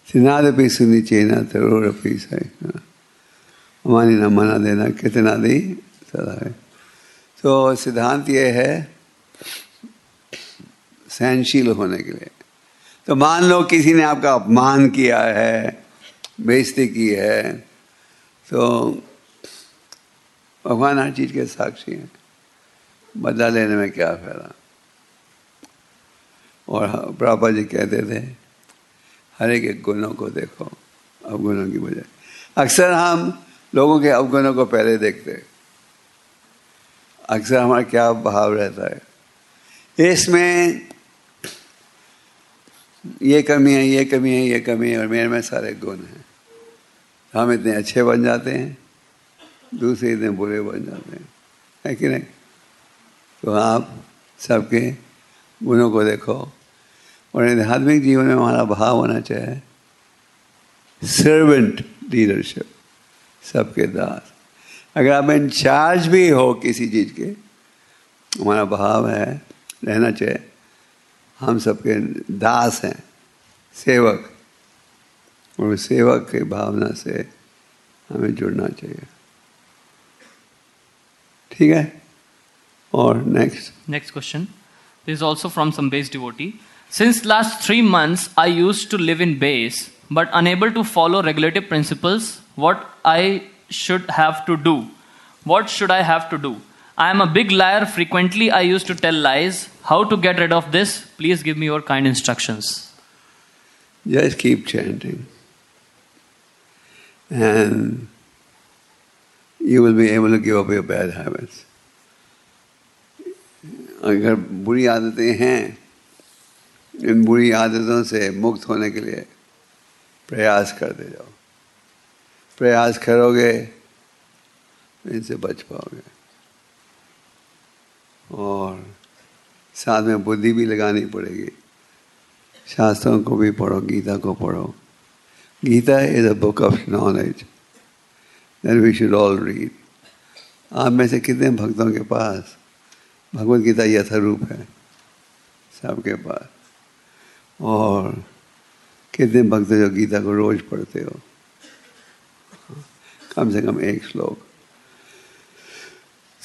सिद्धांत सुनी चेना, तरोड़ अपी सही। हमारी न मना देना, कितना दी सदा है। तो सिद्धांत ये है, सहनशील होने के लिए। तो मान लो किसी ने आपका अपमान किया है, बेइज्जती की है तो भगवान हर चीज़ के साक्षी हैं। बदला लेने में क्या फ़ायदा? और प्रभा जी कहते थे, हर एक एक गुणों को देखो, अवगुणों की बजाय। अक्सर हम लोगों के अवगुणों को पहले देखते अक्सर हमारा क्या भाव रहता है? इसमें ये कमी है, ये कमी है, ये कमी है और मेरे में सारे गुण हैं। हम इतने अच्छे बन जाते हैं, दूसरे इतने बुरे बन जाते हैं। है कि नहीं? तो आप सबके गुणों को देखो और आध्यात्मिक जीवन में हमारा भाव होना चाहिए सर्वेंट लीडरशिप सबके दास। अगर आप इंचार्ज भी हो किसी चीज़ के, हमारा भाव है, रहना चाहिए। हम सबके दास हैं, सेवक। और सेवक की भावना से हमें जुड़ना चाहिए। ठीक है? और next next question this also from some base devotee since last three months I use to live in base but unable to follow regulative principles what I should have to do what should I have to do I am a big liar frequently I use to tell lies how to get rid of this please give me your kind instruction just keep chanting and you will be able to give up your bad habits अगर बुरी आदतें हैं, इन बुरी आदतों से मुक्त होने के लिए प्रयास कर दे जाओ। प्रयास करोगे, इनसे बच पाओगे। और साथ में बुद्धि भी लगानी पड़ेगी। शास्त्रों को भी पढ़ो, गीता को पढ़ो। Gita is a book of knowledge that we should all read आप में से कितने भक्तों के पास भगवत गीता यथारूप है? सबके पास। और कितने भक्त जो गीता को रोज पढ़ते हो? कम से कम एक श्लोक।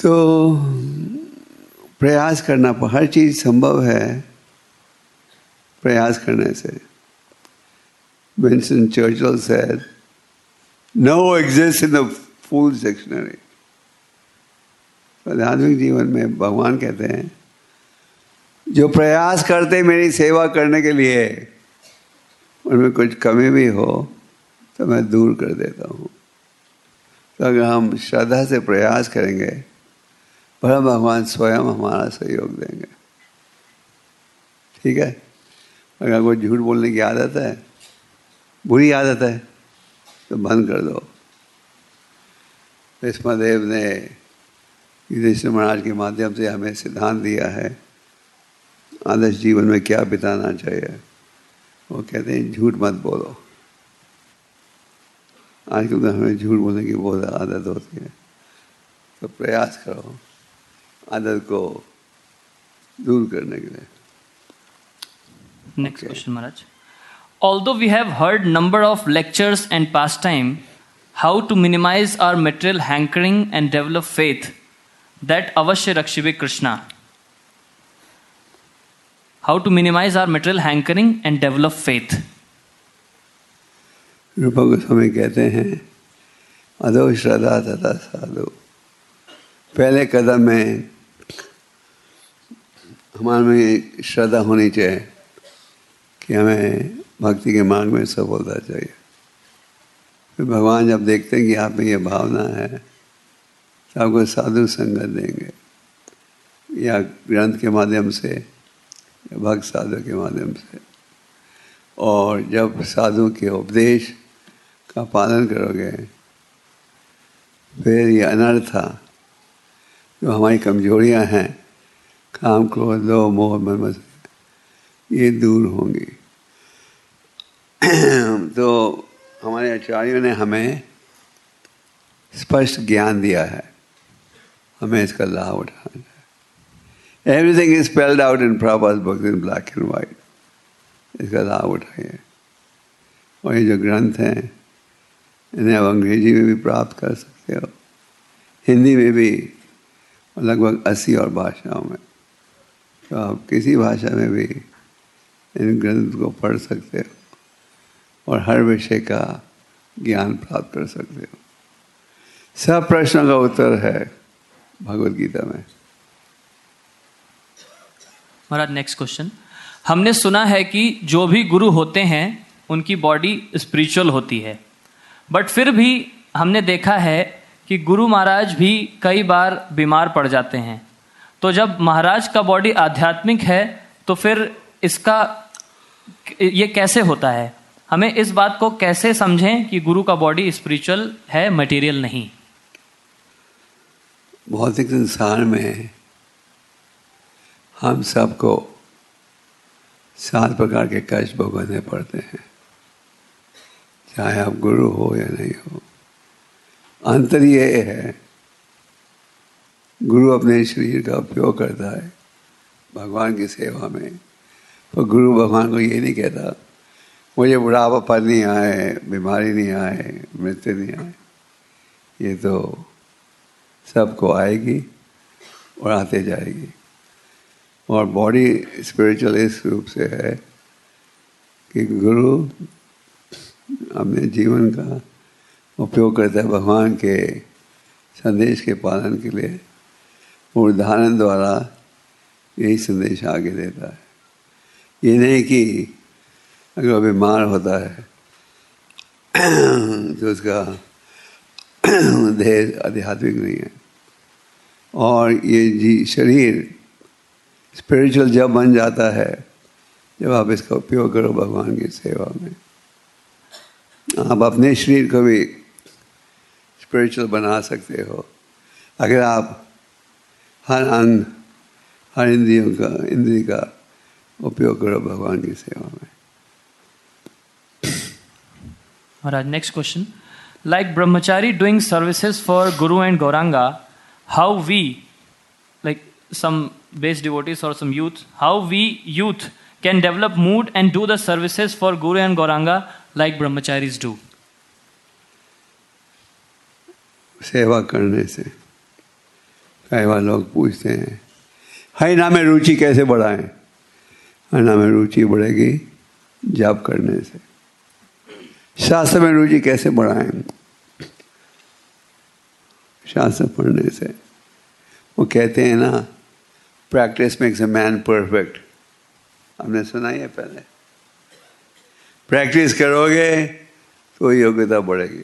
तो प्रयास करना हर चीज़ संभव है प्रयास करने से। Winston Churchill said, no exists in the fool's dictionary. आध्यात्मिक जीवन में भगवान कहते हैं, जो प्रयास करते मेरी सेवा करने के लिए, उनमें कुछ कमी भी हो तो मैं दूर कर देता हूँ। तो अगर हम श्रद्धा से प्रयास करेंगे परम भगवान स्वयं हमारा सहयोग देंगे। ठीक है? अगर कोई झूठ बोलने की आदत है, बुरी आदत है तो बंद कर दो। विस्मदेव ने युधिष्ठिर महाराज के माध्यम से हमें सिद्धांत दिया है, आदर्श जीवन में क्या बिताना चाहिए? वो कहते हैं, झूठ मत बोलो। आजकल तो हमें झूठ बोलने की बहुत आदत होती है। तो प्रयास करो। अदर को दूर करने के लिए। Next question Maharaj although we have heard number of lectures and pastime how to minimise our material hankering and develop faith that अवश्य रक्षिवे Krishna. How to minimise our material hankering and develop faith Rupa Goswami कहते हैं अधो श्रद्धा तथा साधु। पहले कदम में हमारे में श्रद्धा होनी चाहिए कि हमें भक्ति के मार्ग में सफलता चाहिए। फिर भगवान जब देखते हैं कि आप में ये भावना है तो आपको साधु संगत देंगे। या ग्रंथ के माध्यम से, या भक्त साधु के माध्यम से। और जब साधु के उपदेश का पालन करोगे, फिर ये अनर्था जो हमारी कमजोरियाँ हैं काम क्रोध दो मोह मन ये दूर होंगी। तो हमारे आचार्यों ने हमें स्पष्ट ज्ञान दिया है। हमें इसका लाभ उठाना है। Everything is spelled out in proper book in black and white इसका लाभ उठाइए। और ये जो ग्रंथ हैं, इन्हें आप अंग्रेज़ी में भी प्राप्त कर सकते हो। हिंदी में भी लगभग अस्सी और भाषाओं में। तो आप किसी भाषा में भी इन ग्रंथ को पढ़ सकते हो और हर विषय का ज्ञान प्राप्त कर सकते हो। सब प्रश्नों का उत्तर है भगवत गीता में। महाराज नेक्स्ट क्वेश्चन हमने सुना है कि जो भी गुरु होते हैं, उनकी बॉडी स्पिरिचुअल होती है। बट फिर भी हमने देखा है कि गुरु महाराज भी कई बार बीमार पड़ जाते हैं। तो जब महाराज का बॉडी आध्यात्मिक है तो फिर इसका ये कैसे होता है? हमें इस बात को कैसे समझें कि गुरु का बॉडी स्पिरिचुअल है मटेरियल नहीं? भौतिक संसार में हम सबको सात प्रकार के कष्ट भोगने पड़ते हैं। चाहे आप गुरु हो या नहीं हो। अंतर ये है गुरु अपने शरीर का उपयोग करता है, भगवान की सेवा में। पर गुरु भगवान को ये नहीं कहता, मुझे बुढ़ापापन नहीं आए, बीमारी नहीं आए, मृत्यु नहीं आए। ये तो सबको आएगी और आते जाएगी। और बॉडी स्पिरिचुअल इस रूप से है कि गुरु अपने जीवन का उपयोग करता है भगवान के संदेश के पालन के लिए। उदाहरण द्वारा यही संदेश आगे देता है। ये नहीं कि अगर बीमार होता है तो उसका देह आध्यात्मिक नहीं है। और ये जी शरीर स्पिरिचुअल जब बन जाता है, जब आप इसका उपयोग करो भगवान की सेवा में। आप अपने शरीर को भी स्पिरिचुअल बना सकते हो। अगर आप हर अंग हर इंद्रियों का इंद्रिय का उपयोग करो भगवान की सेवा में। Maharaj next question like brahmachari doing services for guru and Gauranga how we like some based devotees और some youth how we youth can develop mood and do the services for guru and Gauranga like brahmacharis do सेवा करने से। कई बार लोग पूछते हैं, हरि नाम में रुचि कैसे बढ़ाएँ? हरि नाम में रुचि बढ़ेगी जप करने से। शास्त्र में रुचि कैसे बढ़ाएँ? शास्त्र पढ़ने से। वो कहते हैं ना practice makes a man perfect हमने सुना ही है पहले? प्रैक्टिस करोगे तो योग्यता बढ़ेगी।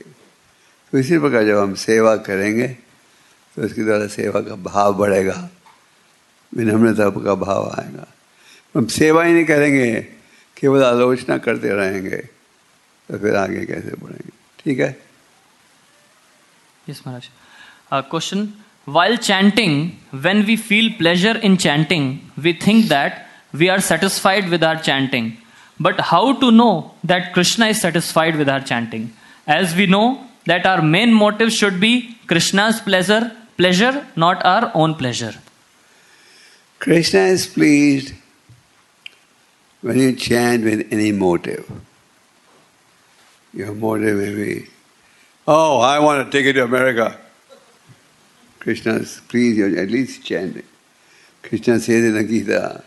तो इसी प्रकार जब हम सेवा करेंगे तो इसके द्वारा सेवा का भाव बढ़ेगा। विनम्रता का भाव आएगा। हम सेवा ही नहीं करेंगे, केवल आलोचना करते रहेंगे तो फिर आगे कैसे बढ़ेंगे? ठीक है? Question while chanting when we feel pleasure in chanting we think that we are satisfied with our chanting but how to know that Krishna is satisfied with our chanting as we know that our main motive should be Krishna's pleasure pleasure, not our own pleasure. Krishna is pleased when you chant with any motive. Your motive may be, oh, I want to take it to America. Krishna is pleased, you're at least chanting. Krishna says in the Gita,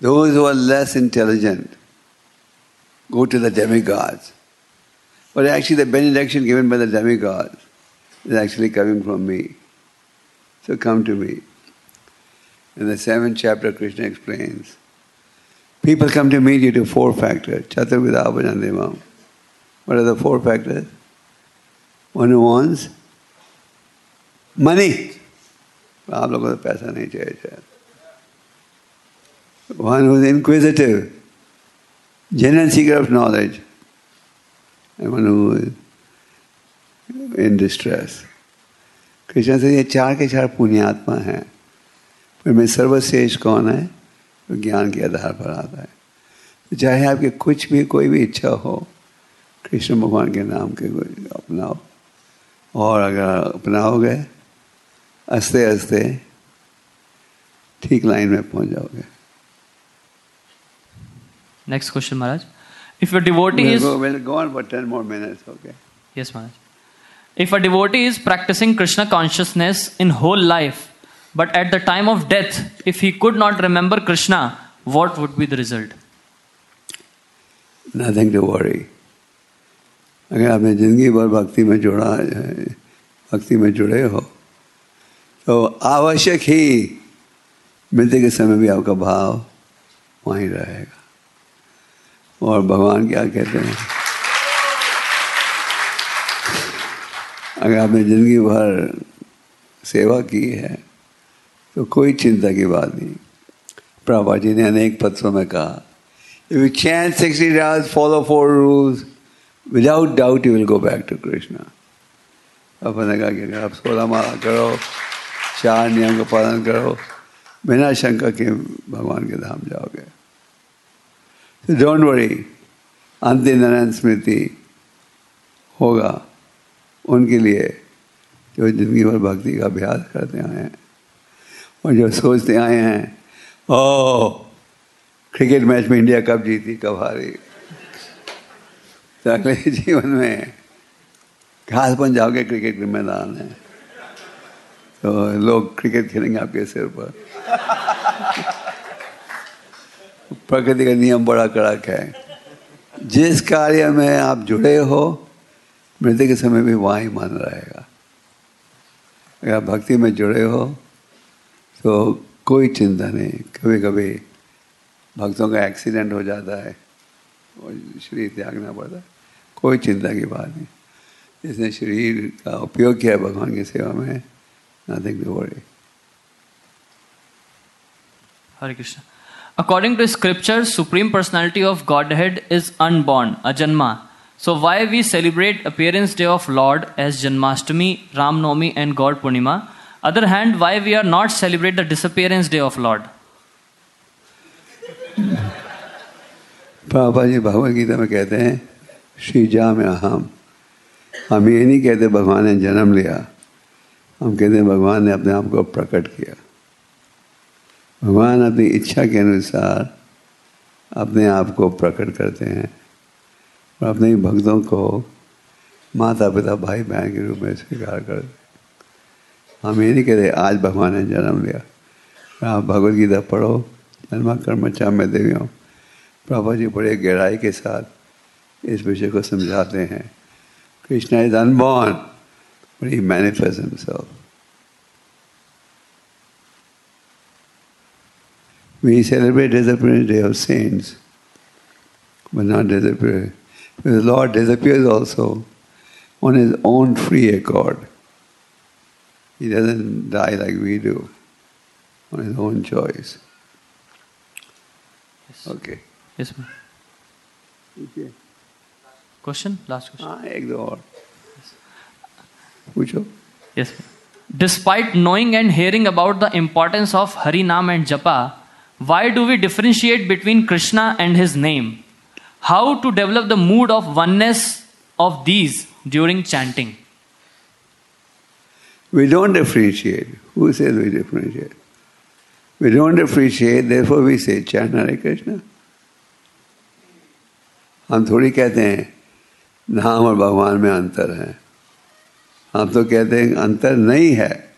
those who are less intelligent go to the demigods. But actually, the benediction given by the demigods is actually coming from me. So come to me. In the seventh chapter, Krishna explains people come to meet you to four factors. Chaturvidabhajandevam. What are the four factors? One who wants money. आप लोगों को तो पैसा नहीं चाहिए शायद One who is inquisitive, genuine seeker of knowledge, and one who is distress Krishna से ये चार के चार पुण्यात्मा हैं फिर में सर्वश्रेष्ठ कौन है तो ज्ञान के आधार पर आता है तो चाहे आपके कुछ भी कोई भी इच्छा हो कृष्ण भगवान के नाम के अपनाओ और अगर अपनाओगे हँसते हँसते ठीक लाइन में पहुँच जाओगे next question devotee We'll is. go, we'll go on for 10 more minutes, okay? Yes, Maharaj. If a devotee is practising Krishna consciousness in whole life but at the time of death if he could not remember Krishna what would be the result nothing to worry अगर आपने ज़िंदगी भर भक्ति में जुड़ा है भक्ति में जुड़े हो तो आवश्यक ही मृत्यु के समय भी आपका भाव वहीं रहेगा। और भगवान क्या कहते हैं? अगर आपने ज़िंदगी भर सेवा की है तो कोई चिंता की बात नहीं। प्रभा जी ने अनेक पत्रों में कहा If you chant 60 hours, follow four rules, without doubt you will go back to Krishna. अपने कहा कि अगर आप सोलह माला करो चार नियम का पालन करो बिना शंका के भगवान के धाम जाओगे। तो डोंट वरी अंतिम नारायण स्मृति होगा। उनके लिए जो ज़िंदगी भर भक्ति का अभ्यास करते आए हैं और जो सोचते आए हैं ओ क्रिकेट मैच में इंडिया कब जीती कब हारी तो अगले जीवन में घास बन जाओगे क्रिकेट के मैदान है तो लोग क्रिकेट खेलेंगे आपके सिर पर। प्रकृति का नियम बड़ा कड़क है। जिस कार्य में आप जुड़े हो मृत्यु के समय भी वहाँ ही मन रहेगा अगर आप भक्ति में जुड़े हो तो कोई चिंता नहीं कभी कभी भक्तों का एक्सीडेंट हो जाता है और शरीर त्यागना पड़ता है कोई चिंता की बात नहीं जिसने शरीर का उपयोग किया भगवान की सेवा में nothing to worry Hare Krishna. According to scripture, Supreme Personality of Godhead is unborn, ajanma. So why we celebrate appearance day of lord as Janmashtami Ramnavami and Gaur Purnima other hand why we are not celebrate the disappearance day of lord पापा जी भगवदगीता में कहते हैं, श्री जाम हम हम ये नहीं कहते भगवान ने जन्म लिया। हम कहते हैं भगवान ने अपने आप को प्रकट किया। भगवान अपनी इच्छा के अनुसार अपने आप को प्रकट करते हैं। और अपने ही भक्तों को माता पिता भाई बहन के रूप में स्वीकार कर हैं हम ये नहीं कहते आज भगवान ने जन्म लिया आप भगवत गीता पढ़ो जन्मा कर्म चाम देवियों प्रभा जी बड़े गहराई के साथ इस विषय को समझाते हैं Krishna is unborn but he manifests himself. We celebrate disappearance day of saints, but not disappear. The Lord disappears also on his own free accord. He doesn't die like we do, on his own choice. Yes. Okay. Yes, ma'am. Okay. Question? Last question. Ah. Yes. Yes. Despite knowing and hearing about the importance of Harinam and Japa, why do we differentiate between Krishna and his name? How to develop the mood of oneness of these during chanting we don't appreciate who says we differentiate we don't appreciate therefore we say chant Hare Krishna हम थोड़ी कहते हैं, नाम और भगवान में अंतर है। हम तो कहते हैं अंतर नहीं है।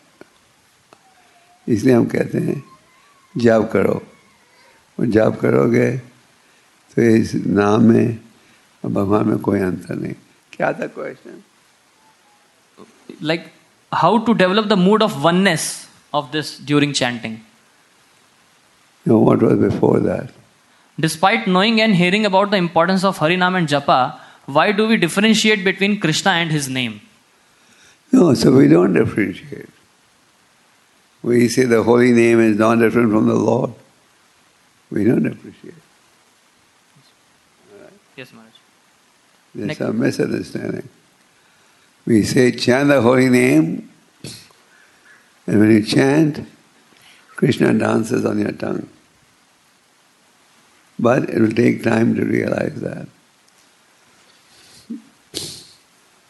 इसलिए हम कहते हैं, जाप करो। जाप करोगे तो इस नाम में और भगवान में कोई अंतर नहीं क्या था question Like, how to develop the mood of oneness of this during chanting? No, what was before that? Despite knowing and hearing about the importance of Hari Nam and Japa, why do we differentiate between Krishna and his name? No, so we don't differentiate. We say the holy name is not different from the Lord. We don't appreciate. Yes, Maharaj. There's Next. a misunderstanding. We say chant the holy name, and when you chant, Krishna dances on your tongue. But it will take time to realize that.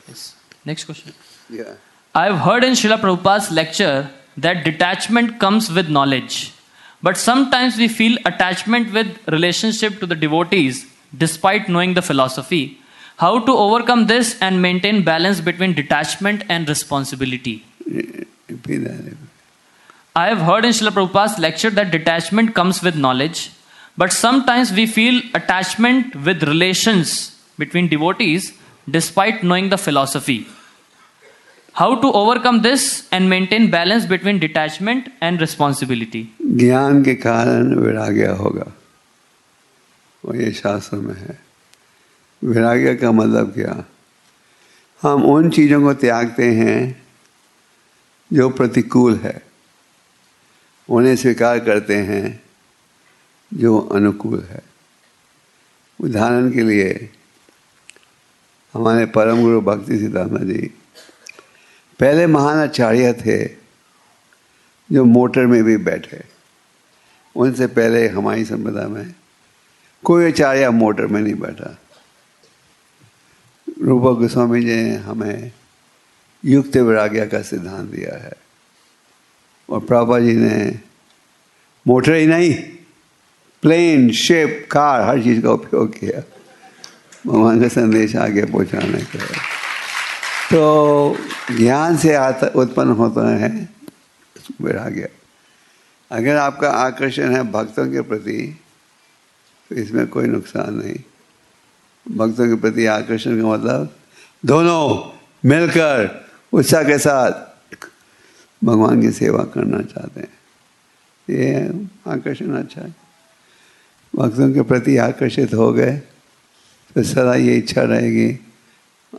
Yes. Next question. Yeah. I have heard in Srila Prabhupada's lecture that detachment comes with knowledge. But sometimes we feel attachment with relationship to the devotees despite knowing the philosophy. How to overcome this and maintain balance between detachment and responsibility? I have heard in Srila Prabhupada's lecture that detachment comes with knowledge, but sometimes we feel attachment with relations between devotees despite knowing the philosophy. How to overcome this and maintain balance between detachment and responsibility? ज्ञान के कारण वैराग्य होगा और ये शास्त्र में है। वैराग्य का मतलब क्या? हम उन चीज़ों को त्यागते हैं जो प्रतिकूल है। उन्हें स्वीकार करते हैं जो अनुकूल है। उदाहरण के लिए, हमारे परम गुरु भक्ति सिद्धांत जी पहले महान आचार्य थे जो मोटर में भी बैठे। उनसे पहले हमारी संप्रदाय में कोई आचार्य मोटर में नहीं बैठा। रूप गोस्वामी जी ने हमें युक्त वैराग्य का सिद्धांत दिया है। और प्रभा जी ने मोटर ही नहीं प्लेन शिप कार हर चीज़ का उपयोग किया। भगवान का संदेश आगे पहुँचाने के तो ज्ञान से आता उत्पन्न होता है, वैराग्य। अगर आपका आकर्षण है भक्तों के प्रति तो इसमें कोई नुकसान नहीं। भक्तों के प्रति आकर्षण का मतलब दोनों मिलकर उत्साह के साथ भगवान की सेवा करना चाहते हैं। ये आकर्षण अच्छा है। भक्तों के प्रति आकर्षित हो गए तो सदा ये इच्छा रहेगी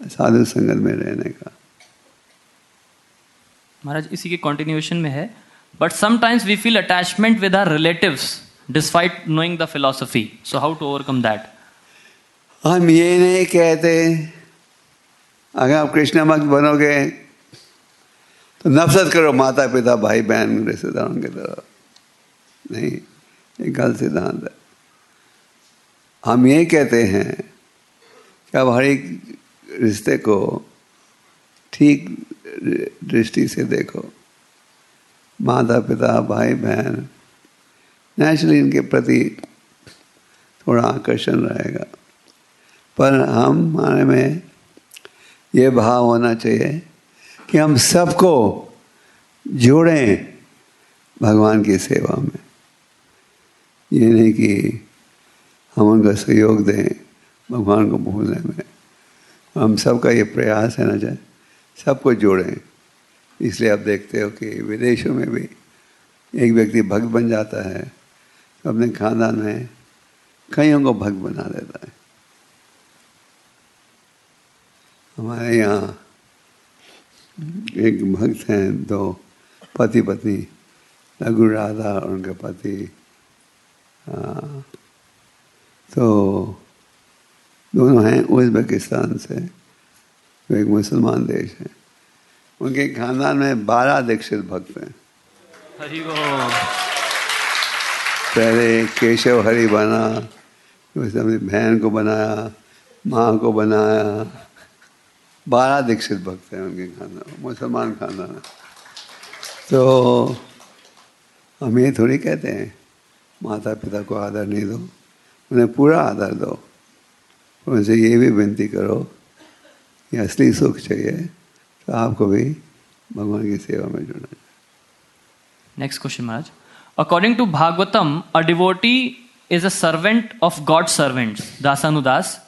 साधु संगत में रहने का। महाराज, इसी के कंटिन्यूएशन में है but sometimes we feel attachment with our relatives despite knowing the philosophy so how to overcome that हम ये नहीं कहते, अगर आप कृष्ण भक्त बनोगे तो नफरत करो माता पिता भाई बहन रिश्तेदारों की तरह। नहीं, ये गलत सिद्धांत है। हम ये कहते हैं कि अब हर एक रिश्ते को ठीक दृष्टि से देखो। माता पिता भाई बहन नेचुरली इनके प्रति थोड़ा आकर्षण रहेगा। पर हम हमारे में ये भाव होना चाहिए कि हम सबको जोड़ें भगवान की सेवा में। ये नहीं कि हम उनका सहयोग दें, भगवान को भूलने में। हम सबका ये प्रयास है ना चाहे सबको जोड़ें। इसलिए आप देखते हो कि विदेशों में भी एक व्यक्ति भक्त बन जाता है। अपने खानदान में कईयों को भक्त बना देता है। हमारे यहाँ एक भक्त हैं, दो पति पत्नी लघु राधा और उनके पति। तो दोनों हैं उज्बेकिस्तान से, वो एक मुसलमान देश है। उनके खानदान में बारह दीक्षित भक्त हैं। पहले केशव हरि बना उसने अपनी बहन को बनाया माँ को बनाया। बारह दीक्षित भक्त हैं उनके खानदान मुसलमान खानदान है तो हम ये थोड़ी कहते हैं माता पिता को आदर नहीं दो उन्हें पूरा आदर दो। उनसे ये भी विनती करो कि असली सुख चाहिए तो आपको भी भगवान की सेवा में जुड़ना चाहिए। Next question, Maharaj. According to Bhagavatam, a devotee is a servant of God's servants, Dasanudas.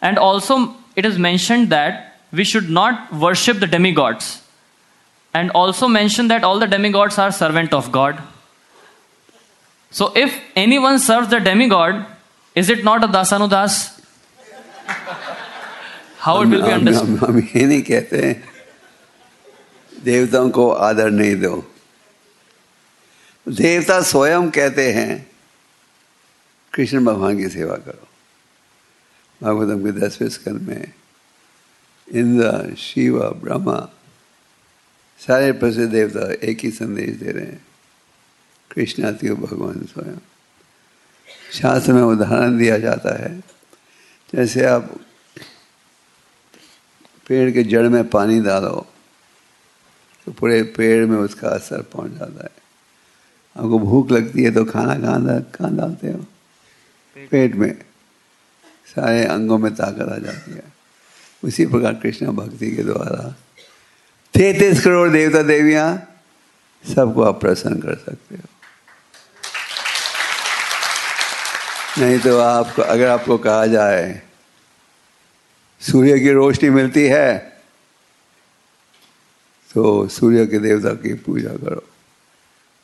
And also, it is mentioned that we should not worship the demigods. And also mentioned that all the demigods are servant of God. So, if anyone serves the demigod, is it not a Dasanudas? How it will be हम- understood? हम हम ये नहीं कहते देवताओं को आदर नहीं दो देवता स्वयं कहते हैं, कृष्ण भगवान की सेवा करो। भागवतम के दसवें स्कंद में इंद्र, शिव, ब्रह्मा, सारे प्रसिद्ध देवता एक ही संदेश दे रहे हैं, कृष्ण अति भगवान स्वयं। शास्त्र में उदाहरण दिया जाता है, जैसे आप पेड़ के जड़ में पानी डालो तो पूरे पेड़ में उसका असर पहुँच जाता है। आपको भूख लगती है तो खाना डाल कहाँ डालते हो? पेट में। सारे अंगों में ताकत आ जाती है। उसी प्रकार कृष्ण भक्ति के द्वारा तैतीस करोड़ देवता देवियाँ सबको आप प्रसन्न कर सकते हो। नहीं तो आपको, अगर आपको कहा जाए, सूर्य की रोशनी मिलती है तो सूर्य के देवता की पूजा करो।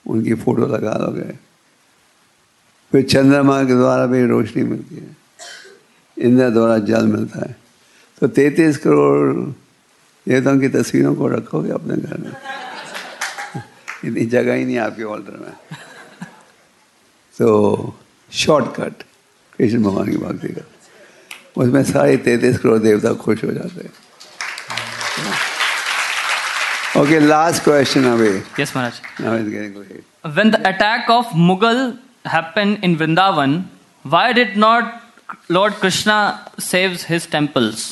उनकी फ़ोटो लगा दोगे। फिर चंद्रमा के द्वारा भी रोशनी मिलती है। इंद्र द्वारा जल मिलता है। तो तैतीस करोड़ देवताओं की तस्वीरों को रखोगे अपने घर में। इतनी जगह ही नहीं आपके ऑल्टर में। तो शॉर्टकट कृष्ण भगवान की भक्ति का उसमें सारे तैतीस करोड़ देवता खुश हो जाते हैं। ओके लास्ट क्वेश्चन अभी Yes, Maharaj. Now it's getting late. When the attack of Mughal happened in Vrindavan, why did not Lord Krishna saves his temples?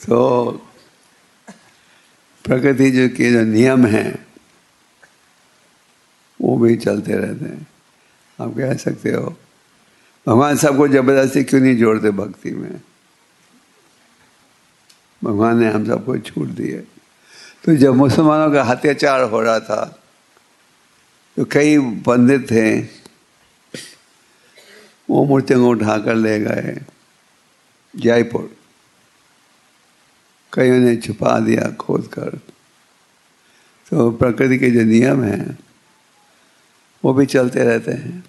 तो प्रकृति जो के जो नियम हैं वो भी चलते रहते हैं आप कह सकते हो भगवान सबको ज़बरदस्ती क्यों नहीं जोड़ते भक्ति में? भगवान ने हम सबको छूट दी है तो जब मुसलमानों का अत्याचार हो रहा था तो कई पंडित थे, वो मूर्तियों को उठाकर ले गए जयपुर। कईयों ने छुपा दिया खोद कर। तो प्रकृति के जो नियम हैं, वो भी चलते रहते हैं।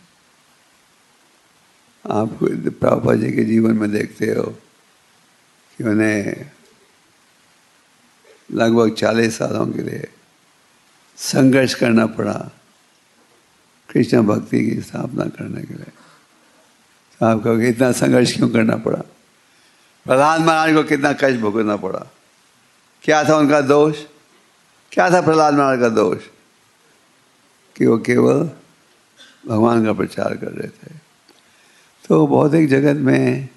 आप प्रभुपा जी के जीवन में देखते हो कि उन्हें लगभग चालीस सालों के लिए संघर्ष करना पड़ा कृष्ण भक्ति की स्थापना करने के लिए। तो आप कहोगे, इतना संघर्ष क्यों करना पड़ा? प्रहलाद महाराज को कितना कष्ट भुगतना पड़ा? क्या था उनका दोष? क्या था प्रहलाद महाराज का दोष? कि वो केवल भगवान का प्रचार कर रहे थे। तो भौतिक जगत में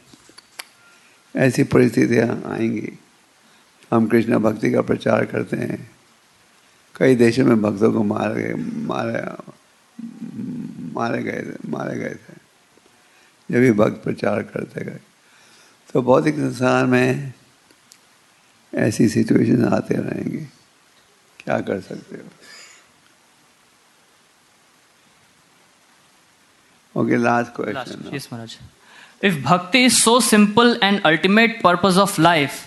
ऐसी परिस्थितियाँ आएँगी। हम कृष्ण भक्ति का प्रचार करते हैं। कई देशों में भक्तों को मारे गए मारे मारे गए मारे गए थे। जब भी भक्त प्रचार करते गए तो भौतिक संसार में ऐसी सिचुएशन आते रहेंगी। क्या कर सकते हो? Okay last Last, question yes, Maharaj. If bhakti is so simple and ultimate purpose of life,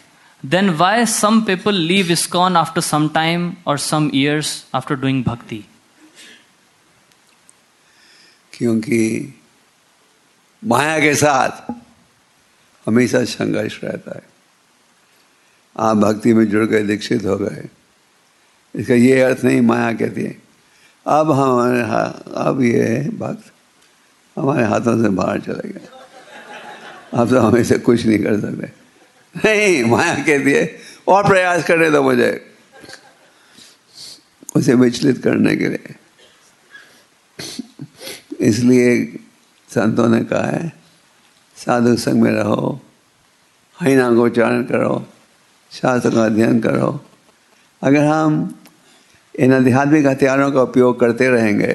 then why some people leave ISKCON after some time or some years after doing bhakti? क्योंकि माया के साथ हमेशा संघर्ष रहता है आप भक्ति में जुड़ गए दीक्षित हो गए इसका ये अर्थ नहीं माया कहती है अब हमारे हा- अब ये भक्त हमारे हाथों से बाहर चले गए। अब तो हम इसे कुछ नहीं कर सकते। नहीं, माया कहती है, और प्रयास करने दो मुझे उसे विचलित करने के लिए। इसलिए संतों ने कहा है, साधु संग में रहो हरिना को उच्चारण करो, शास्त्र का अध्ययन करो। अगर हम इन आध्यात्मिक हथियारों का उपयोग करते रहेंगे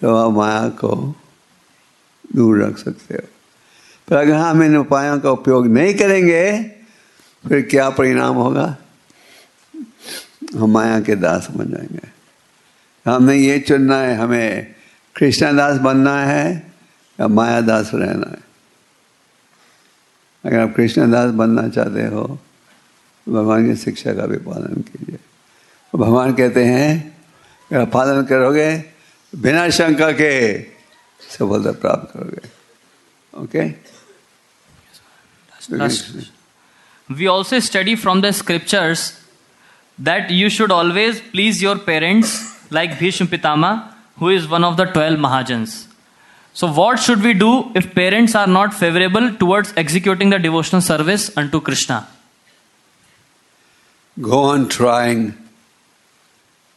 तो आप माया को दूर रख सकते हो। पर अगर हम इन उपायों का उपयोग नहीं करेंगे, फिर क्या परिणाम होगा? हम माया के दास बन जाएँगे। हमने ये चुनना है, हमें कृष्णदास बनना है, या माया दास रहना है। अगर आप कृष्णदास बनना चाहते हो तो भगवान की शिक्षा का भी पालन कीजिए। भगवान कहते हैं, अगर पालन करोगे, बिना शंका के सफलता प्राप्त करोगे okay Last. We also study from the scriptures that you should always please your parents, like Bhishma Pitama, who is one of the 12 Mahajans. So, what should we do if parents are not favorable towards executing the devotional service unto Krishna? Go on trying.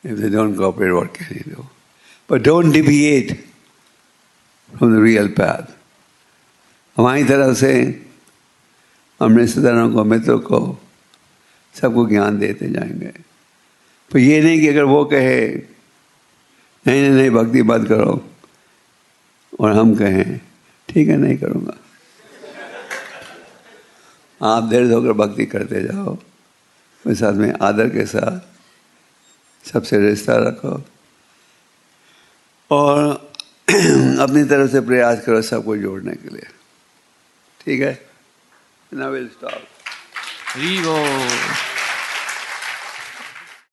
If they don't cooperate, what can you do? But don't deviate From the real path. हमारी तरफ़ से हम रिश्तेदारों को, मित्रों को, सबको ज्ञान देते जाएँगे। पर ये नहीं कि अगर वो कहे, नहीं नहीं नहीं, भक्ति मत करो, और हम कहें, ठीक है, नहीं करूँगा। आप धैर्य होकर भक्ति करते जाओ उस साथ में आदर के साथ सबसे रिश्ता रखो। और अपनी तरफ़ से प्रयास करो सबको जोड़ने के लिए। ठीक है? ना विल स्टॉप